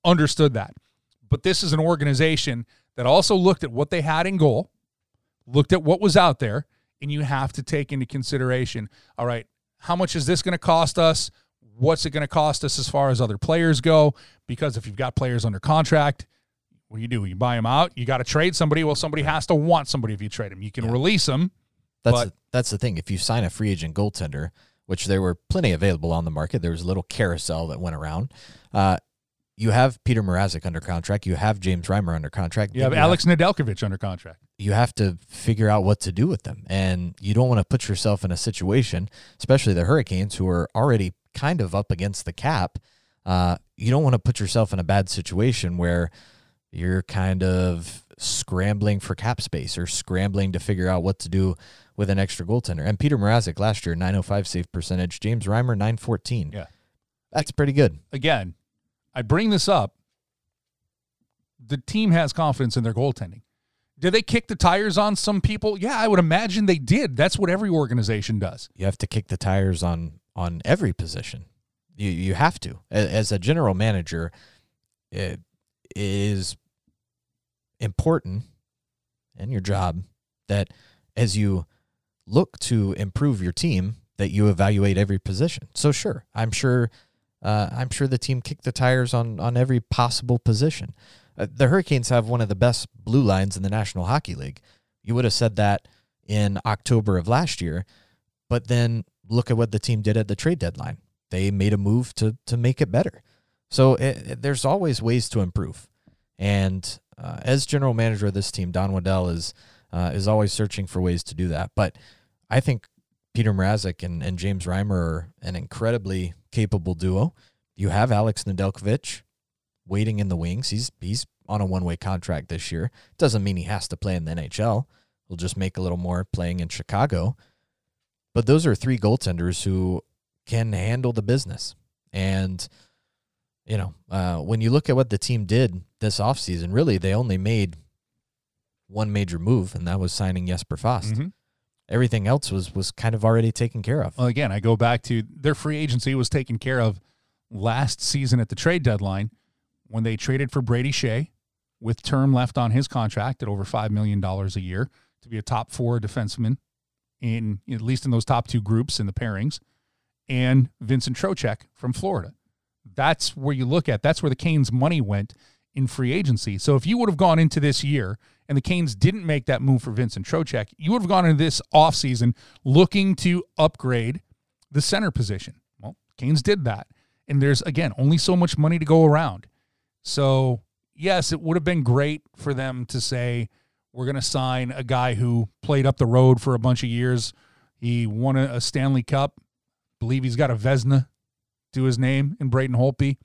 Speaker 1: Understood that. But this is an organization that also looked at what they had in goal, looked at what was out there, and you have to take into consideration all right, how much is this going to cost us? What's it going to cost us as far as other players go? Because if you've got players under contract, what do you do? You buy them out. You got to trade somebody. Well, somebody has to want somebody if you trade them. You can
Speaker 2: Yeah.
Speaker 1: release them.
Speaker 2: That's the, that's the thing. If you sign a free agent goaltender, which there were plenty available on the market, there was a little carousel that went around. Uh, you have Peter Mrazek under contract. You have James Reimer under contract.
Speaker 1: You have
Speaker 2: then
Speaker 1: Alex Nedeljkovic under contract.
Speaker 2: you have to figure out what to do with them. And you don't want to put yourself in a situation, especially the Hurricanes, who are already kind of up against the cap. Uh, you don't want to put yourself in a bad situation where you're kind of scrambling for cap space or scrambling to figure out what to do with an extra goaltender. And Peter Mrazek last year, 905 save percentage. James Reimer, 914.
Speaker 1: Yeah.
Speaker 2: That's pretty good.
Speaker 1: Again, I bring this up. The team has confidence in their goaltending. Did they kick the tires on some people? Yeah, I would imagine they did. That's what every organization does.
Speaker 2: you have to kick the tires on on every position. You you have to as a general manager. It is important in your job that as you look to improve your team, that you evaluate every position. So sure, I'm sure. Uh, I'm sure the team kicked the tires on on every possible position. Uh, the Hurricanes have one of the best blue lines in the National Hockey League. You would have said that in October of last year, but then look at what the team did at the trade deadline. They made a move to to make it better. So it, it- there's always ways to improve. And uh, as general manager of this team, Don Waddell is uh, is always searching for ways to do that. But I think Peter Mrazek and, and James Reimer are an incredibly capable duo. You have Alex Nedeljkovic waiting in the wings. He's he's on a one way contract this year. Doesn't mean he has to play in the NHL. He'll just make a little more playing in Chicago. But those are three goaltenders who can handle the business. And, you know, uh, when you look at what the team did this offseason, really, they only made one major move, and that was signing Jesper Fast.
Speaker 1: Mhm.
Speaker 2: Everything else was was kind of already taken care of.
Speaker 1: Well, again, I go back to their free agency was taken care of last season at the trade deadline when they traded for Brady Skjei with term left on his contract at over $5 million a year to be a top four defenseman in at least in those top two groups in the pairings and Vincent Trocheck from Florida. That's where you look at. That's where the Canes' money went in free agency. So if you would have gone into this year and the Canes didn't make that move for Vincent Trocheck, you would have gone into this offseason looking to upgrade the center position. Well, Canes did that. And there's, again, only so much money to go around. So, yes, it would have been great for them to say, we're going to sign a guy who played up the road for a bunch of years. He won a, a Stanley Cup. believe he's got a Vezina to his name in Braden Holtby.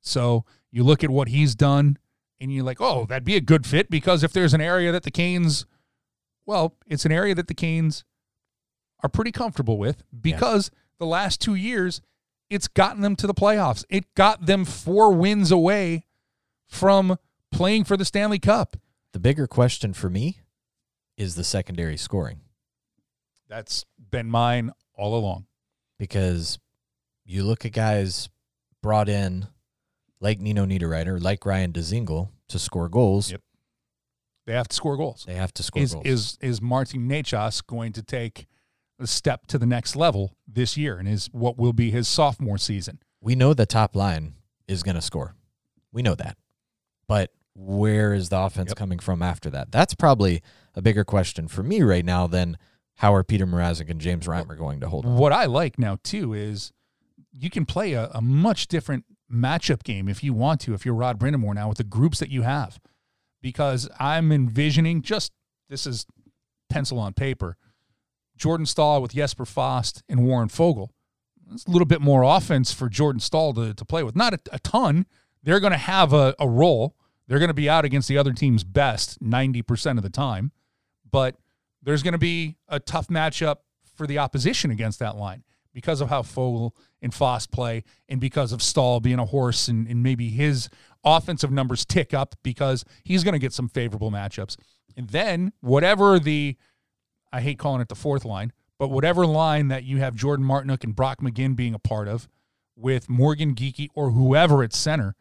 Speaker 1: So you look at what he's done and you're like, oh, that'd be a good fit because if there's an area that the Canes, well, it's an area that the Canes are pretty comfortable with because the last two years, it's gotten them to the playoffs. It got them four wins away from playing for the Stanley Cup.
Speaker 2: The bigger question for me is the secondary scoring
Speaker 1: That's been mine all along.
Speaker 2: because you look at guys brought in like Nino Niederreiter, like Ryan Dzingel to score goals.
Speaker 1: Yep. They have to score goals.
Speaker 2: They have to score
Speaker 1: Is
Speaker 2: goals.
Speaker 1: is is Martin Necas going to take a step to the next level this year and is what will be his sophomore season?
Speaker 2: we know the top line is going to score. We know that. But where is the offense
Speaker 1: Yep.
Speaker 2: coming from after that? That's probably a bigger question for me right now than how are Peter Mrazek and James Reimer going to hold on.
Speaker 1: What I like now too is you can play a, a much different matchup game if you want to, if you're Rod Brind'Amour now with the groups that you have. Because I'm envisioning just this is pencil on paper. Jordan Staal with Jesper Fast and Warren Foegele. It's a little bit more offense for Jordan Staal to, to play with. Not a, a ton. They're going to have a, a role. They're going to be out against the other team's best 90% of the time. But there's going to be a tough matchup for the opposition against that line because of how Foegele and Fast play and because of Staal being a horse and, and maybe his offensive numbers tick up because he's going to get some favorable matchups. And then whatever the, I hate calling it the fourth line, but whatever line that you have Jordan Martinook and Brock McGinn being a part of with Morgan Geekie or whoever at center,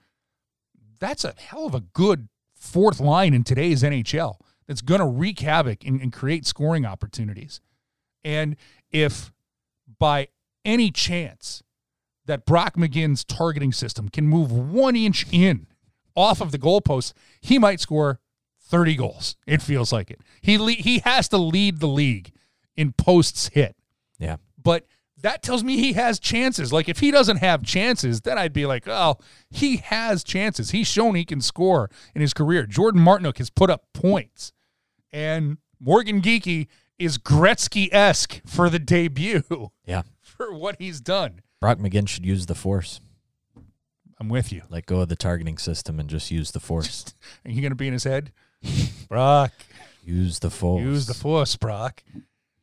Speaker 1: that's a hell of a good fourth line in today's NHL that's going to wreak havoc and, and create scoring opportunities. And if by any chance that Brock McGinn's targeting system can move one inch in off of the goalpost, he might score 30 goals. It feels like it. He le- he has to lead the league in posts hit.
Speaker 2: Yeah.
Speaker 1: But that tells me he has chances. Like if he doesn't have chances, then I'd be like, oh, he has chances. He's shown he can score in his career. Jordan Martinook has put up points, and Morgan Geekie is Gretzky esque for the debut
Speaker 2: Yeah.
Speaker 1: For what he's done.
Speaker 2: Brock McGinn should use the force.
Speaker 1: I'm with you.
Speaker 2: Let go of the targeting system and just use the force.
Speaker 1: Are you going to be in his head? Brock,
Speaker 2: use the force.
Speaker 1: use the force, Brock.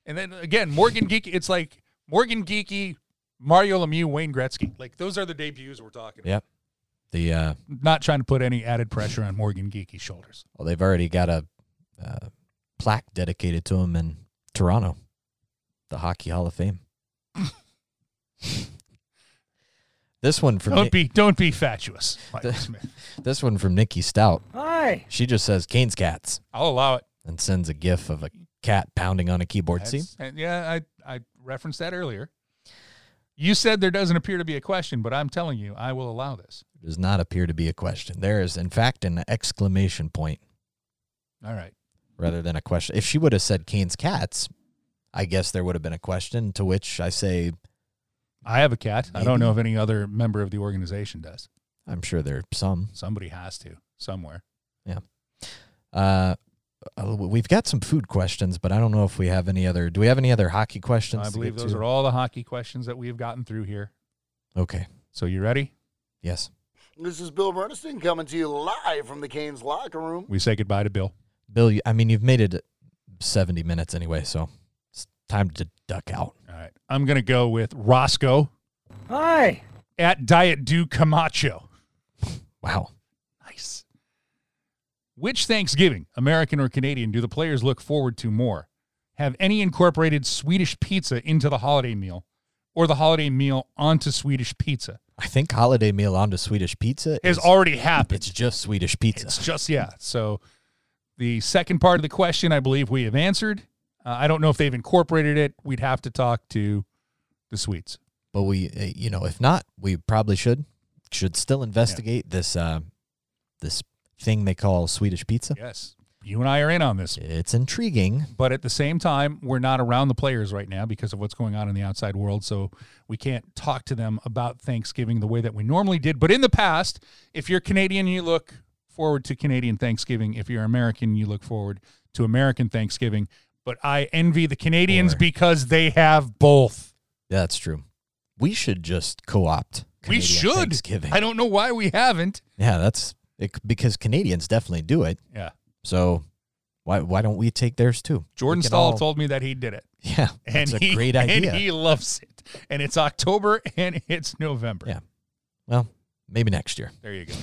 Speaker 1: And then again, Morgan Geekie. It's like Morgan Geekie, Mario Lemieux, Wayne Gretzky. Like those are the debuts we're talking. about.
Speaker 2: Yep. The uh,
Speaker 1: Not trying to put any added pressure on Morgan Geekie's shoulders.
Speaker 2: well, they've already got a uh, plaque dedicated to him in Toronto, the Hockey Hall of Fame. this one from
Speaker 1: Don't
Speaker 2: Ni-
Speaker 1: be don't be fatuous, Michael
Speaker 2: The-
Speaker 1: Smith.
Speaker 2: this one from Nikki Stout.
Speaker 6: Hi.
Speaker 2: She just says Kane's cats
Speaker 1: I'll allow it.
Speaker 2: and sends a gif of a cat pounding on a keyboard. See,
Speaker 1: That's- and yeah, I I referenced that earlier. You said there doesn't appear to be a question, but I'm telling you, I will allow this.
Speaker 2: does not appear to be a question. There is, in fact, an exclamation point
Speaker 1: All right.
Speaker 2: rather than a question. If she would have said Kane's cats, I guess there would have been a question. To which I say,
Speaker 1: I have a cat. I don't know if any other member of the organization does.
Speaker 2: I'm sure there are some.
Speaker 1: Somebody has to somewhere.
Speaker 2: Yeah. uh, we've got some food questions, but I don't know if we have any other. Do we have any other hockey questions?
Speaker 1: I believe those
Speaker 2: to?
Speaker 1: are all the hockey questions that we have gotten through here.
Speaker 2: Okay.
Speaker 1: So you ready?
Speaker 2: Yes.
Speaker 3: This is Bill Burniston coming to you live from the Canes locker room.
Speaker 1: We say goodbye to Bill.
Speaker 2: Bill, I mean, you've made it 70 minutes anyway, so it's time to duck out.
Speaker 1: All right. I'm going to go with Roscoe
Speaker 6: Hi.
Speaker 1: at Diet Do Camacho.
Speaker 2: Wow.
Speaker 1: Nice. Which Thanksgiving, American or Canadian, do the players look forward to more? Have any incorporated Swedish pizza into the holiday meal or the holiday meal onto Swedish pizza?
Speaker 2: I think holiday meal onto Swedish pizza
Speaker 1: Has
Speaker 2: is,
Speaker 1: already happened.
Speaker 2: it's just Swedish pizza.
Speaker 1: It's just yeah. So the second part of the question, I believe we have answered. Uh, I don't know if they've incorporated it. We'd have to talk to the Swedes.
Speaker 2: but we, uh, you know, if not, we probably should should still investigate this uh, this thing they call Swedish pizza.
Speaker 1: Yes, you and I are in on this,
Speaker 2: It's intriguing.
Speaker 1: but at the same time, we're not around the players right now because of what's going on in the outside world. So we can't talk to them about Thanksgiving the way that we normally did. But in the past, if you're Canadian, you look forward to Canadian Thanksgiving. If you're American, you look forward to American Thanksgiving. But I envy the Canadians
Speaker 2: Or-
Speaker 1: because they have both.
Speaker 2: Yeah, that's true. We should just co-opt.
Speaker 1: we
Speaker 2: Canadian
Speaker 1: should.
Speaker 2: Thanksgiving.
Speaker 1: I don't know why we haven't.
Speaker 2: Yeah, that's it, because Canadians definitely do it.
Speaker 1: Yeah.
Speaker 2: So why why don't we take theirs too?
Speaker 1: Jordan
Speaker 2: We
Speaker 1: Staal
Speaker 2: all-
Speaker 1: told me that he did it.
Speaker 2: Yeah,
Speaker 1: And
Speaker 2: that's a
Speaker 1: he,
Speaker 2: great idea.
Speaker 1: And he loves it. And it's October and it's November.
Speaker 2: Yeah. well, maybe next year.
Speaker 1: There you go.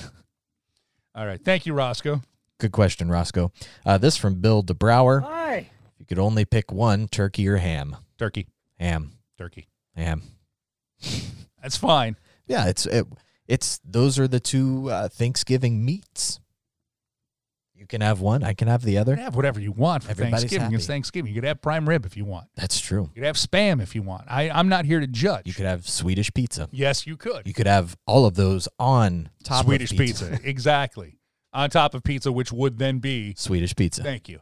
Speaker 1: All right. Thank you, Roscoe.
Speaker 2: Good question, Roscoe. Uh, this from Bill DeBrower.
Speaker 6: Hi.
Speaker 2: You could only pick one, turkey or ham?
Speaker 1: Turkey.
Speaker 2: Ham.
Speaker 1: Turkey.
Speaker 2: Ham.
Speaker 1: That's fine.
Speaker 2: Yeah, it's it, it's those are the two uh, Thanksgiving meats. You can have one. I can have the
Speaker 1: You
Speaker 2: other.
Speaker 1: can have whatever you want for
Speaker 2: Everybody's
Speaker 1: Thanksgiving. It's. Thanksgiving. You could have prime rib if you want.
Speaker 2: That's true.
Speaker 1: You could have spam if you want. I, I'm not here to judge.
Speaker 2: You could have Swedish pizza.
Speaker 1: yes, you could.
Speaker 2: You could have all of those on top
Speaker 1: Swedish
Speaker 2: of
Speaker 1: pizza. exactly. On top of pizza, which would then be
Speaker 2: Swedish pizza.
Speaker 1: Thank you.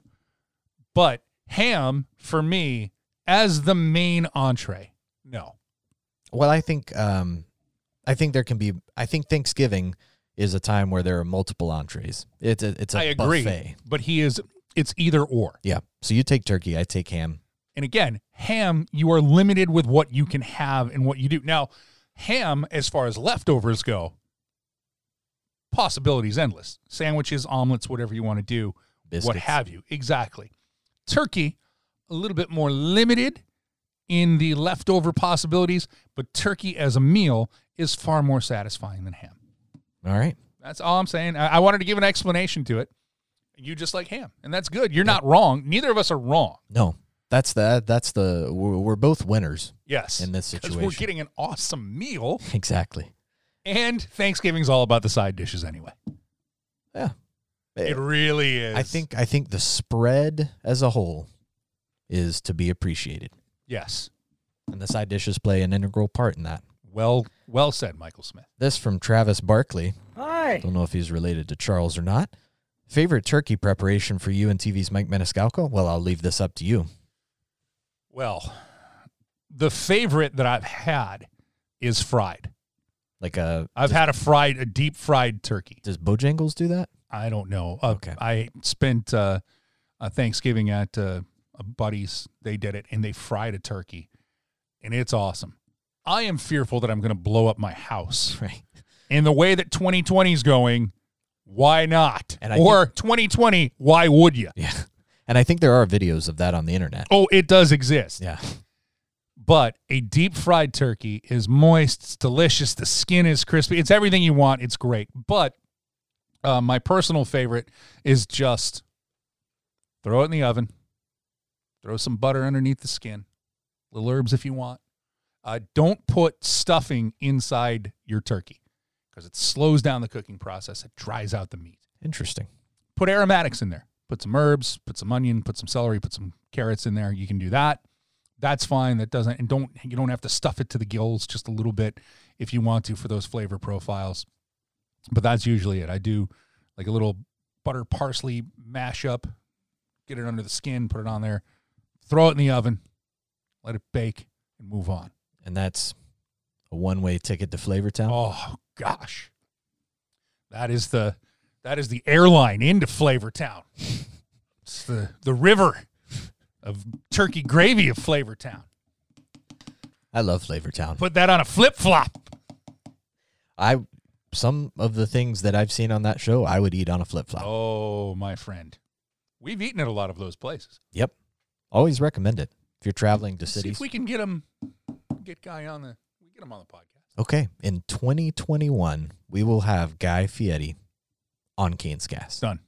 Speaker 1: But ham for me as the main entree. No.
Speaker 2: Well, I think um, I think there can be. I think Thanksgiving is a time where there are multiple entrees. It's a it's a
Speaker 1: I agree.
Speaker 2: buffet.
Speaker 1: But he is it's either or.
Speaker 2: Yeah. So you take turkey. I take ham.
Speaker 1: And again, ham, you are limited with what you can have and what you do. Now, ham, as far as leftovers go, possibilities endless. Sandwiches, omelets, whatever you want to do, what have you. Exactly. Turkey, a little bit more limited in the leftover possibilities, but turkey as a meal is far more satisfying than ham.
Speaker 2: All right.
Speaker 1: That's all I'm saying. I, I wanted to give an explanation to it. You just like ham, and that's good. You're not wrong. Neither of us are wrong.
Speaker 2: No, that's the that's the we're, we're both winners
Speaker 1: Yes.
Speaker 2: in this situation.
Speaker 1: we're getting an awesome meal,
Speaker 2: exactly.
Speaker 1: and Thanksgiving's all about the side dishes anyway.
Speaker 2: Yeah.
Speaker 1: It really is.
Speaker 2: I think I think the spread as a whole is to be appreciated,
Speaker 1: Yes.
Speaker 2: and the side dishes play an integral part in that.
Speaker 1: Well, well said, Michael Smith.
Speaker 2: This from Travis Barkley.
Speaker 6: Hi.
Speaker 2: Don't know if he's related to Charles or not. Favorite turkey preparation for you and TV's Mike Meniscalco? Well, I'll leave this up to you.
Speaker 1: Well, the favorite that I've had is fried.
Speaker 2: Like a
Speaker 1: I've had a fried, a deep fried turkey.
Speaker 2: does Bojangles do that?
Speaker 1: I don't know. Uh,
Speaker 2: Okay.
Speaker 1: I spent uh, a Thanksgiving at uh, a buddy's. They did it, and they fried a turkey, and it's awesome. I am fearful that I'm going to blow up my house.
Speaker 2: Right.
Speaker 1: In the way that 2020 is going, why not?
Speaker 2: And I
Speaker 1: or 2020, why would you?
Speaker 2: Yeah. And I think there are videos of that on the internet.
Speaker 1: Oh, it does exist.
Speaker 2: Yeah.
Speaker 1: But a deep fried turkey is moist, it's delicious, the skin is crispy. It's everything you want. It's great. But uh, my personal favorite is just throw it in the oven, throw some butter underneath the skin, little herbs if you want. Uh, don't put stuffing inside your turkey because it slows down the cooking process. It dries out the meat.
Speaker 2: Interesting.
Speaker 1: Put aromatics in there. Put some herbs, put some onion, put some celery, put some carrots in there. You can do that. That's fine. That doesn't and don't you don't have to stuff it to the gills just a little bit if you want to for those flavor profiles. But that's usually it. I do like a little butter parsley mashup, get it under the skin, put it on there, throw it in the oven, let it bake, and move on.
Speaker 2: And that's a one-way ticket to Flavortown.
Speaker 1: Oh gosh. That is the that is the airline into Flavortown. It's the the river of turkey gravy of Flavortown.
Speaker 2: I love Flavortown.
Speaker 1: Put that on a flip flop.
Speaker 2: I some of the things that I've seen on that show, I would eat on a flip flop.
Speaker 1: Oh, my friend. We've eaten at a lot of those places.
Speaker 2: Yep. Always recommend it if you're traveling to
Speaker 1: See if
Speaker 2: cities.
Speaker 1: we can get him get guy on the we get him on the podcast.
Speaker 2: okay, in 2021, we will have Guy Fieri on Canes Cast.
Speaker 1: Done.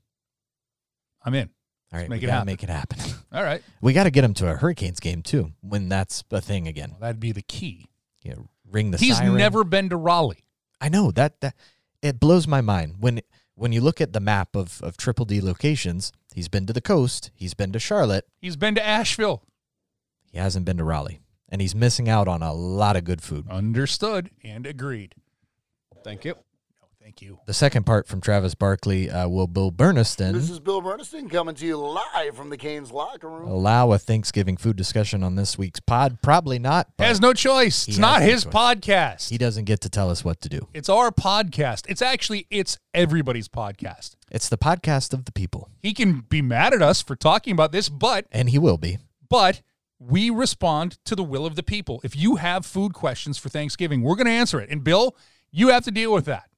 Speaker 1: I'm in.
Speaker 2: All right,
Speaker 1: make it happen.
Speaker 2: make it happen.
Speaker 1: All right.
Speaker 2: we got to get him to a Hurricanes game too when that's a thing again.
Speaker 1: Well, that'd be the key.
Speaker 2: Know, ring the
Speaker 1: He's
Speaker 2: siren.
Speaker 1: never been to Raleigh.
Speaker 2: I know that that it blows my mind when when you look at the map of of Triple D locations. He's been to the coast. He's been to Charlotte.
Speaker 1: He's been to Asheville.
Speaker 2: He hasn't been to Raleigh, and he's missing out on a lot of good food.
Speaker 1: Understood and agreed.
Speaker 5: Thank you.
Speaker 1: No, thank you.
Speaker 2: The second part from Travis Barkley uh, will Bill Burniston
Speaker 3: This is Bill Burniston coming to you live from the Canes locker room.
Speaker 2: allow a Thanksgiving food discussion on this week's pod? Probably not.
Speaker 1: Has no choice. It's not his
Speaker 2: choice.
Speaker 1: podcast.
Speaker 2: he doesn't get to tell us what to do.
Speaker 1: it's our podcast. It's actually it's everybody's podcast.
Speaker 2: It's the podcast of the people,
Speaker 1: He can be mad at us for talking about this, but
Speaker 2: and he will be.
Speaker 1: but we respond to the will of the people. If you have food questions for Thanksgiving, we're going to answer it. And Bill, you have to deal with that.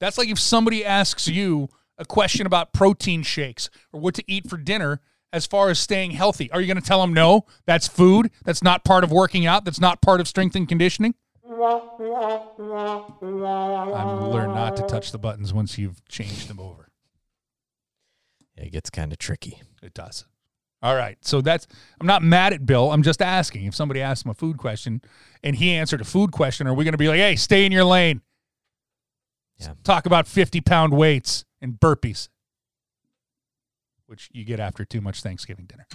Speaker 1: That's like if somebody asks you a question about protein shakes or what to eat for dinner as far as staying healthy. Are you going to tell them no? That's food. That's not part of working out. That's not part of strength and conditioning. I've learned not to touch the buttons once you've changed them over.
Speaker 2: It gets kind of tricky.
Speaker 1: It does. All right. So that's, I'm not mad at Bill. I'm just asking if somebody asks him a food question and he answered a food question, are we going to be like, hey, stay in your lane?
Speaker 2: Yeah.
Speaker 1: Talk about 50 pound weights and burpees, which you get after too much Thanksgiving dinner.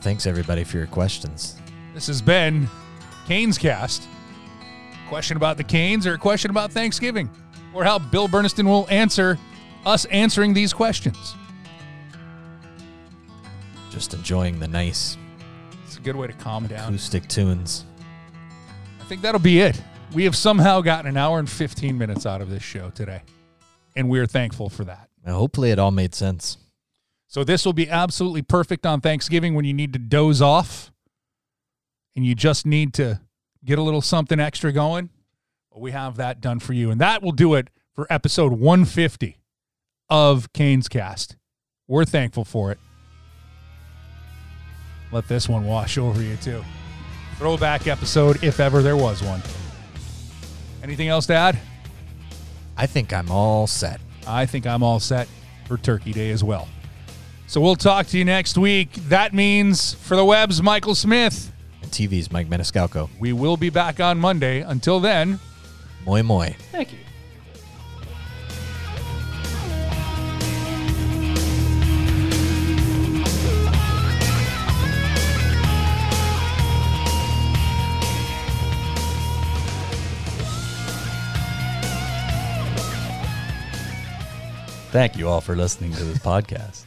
Speaker 2: Thanks everybody for your questions.
Speaker 1: This has been Canes Cast. Question about the Canes or a question about Thanksgiving or how Bill Burniston will answer us answering these questions.
Speaker 2: Just enjoying the nice
Speaker 1: It's a good way to calm down.
Speaker 2: acoustic tunes.
Speaker 1: I think that'll be it. We have somehow gotten an hour and 15 minutes out of this show today, and we're thankful for that.
Speaker 2: And hopefully it all made sense.
Speaker 1: So, this will be absolutely perfect on Thanksgiving when you need to doze off and you just need to get a little something extra going. We have that done for you, and that will do it for episode 150 of Canes Cast. We're thankful for it. Let this one wash over you, too. Throwback episode, if ever there was one. Anything else to add?
Speaker 2: I think I'm all set.
Speaker 1: I think I'm all set for Turkey Day as well. So we'll talk to you next week. That means for the webs, Michael Smith.
Speaker 2: And TV's Mike Meniscalco.
Speaker 1: We will be back on Monday. Until then,
Speaker 2: Moi moi.
Speaker 5: Thank you.
Speaker 6: Thank you all for listening to this podcast.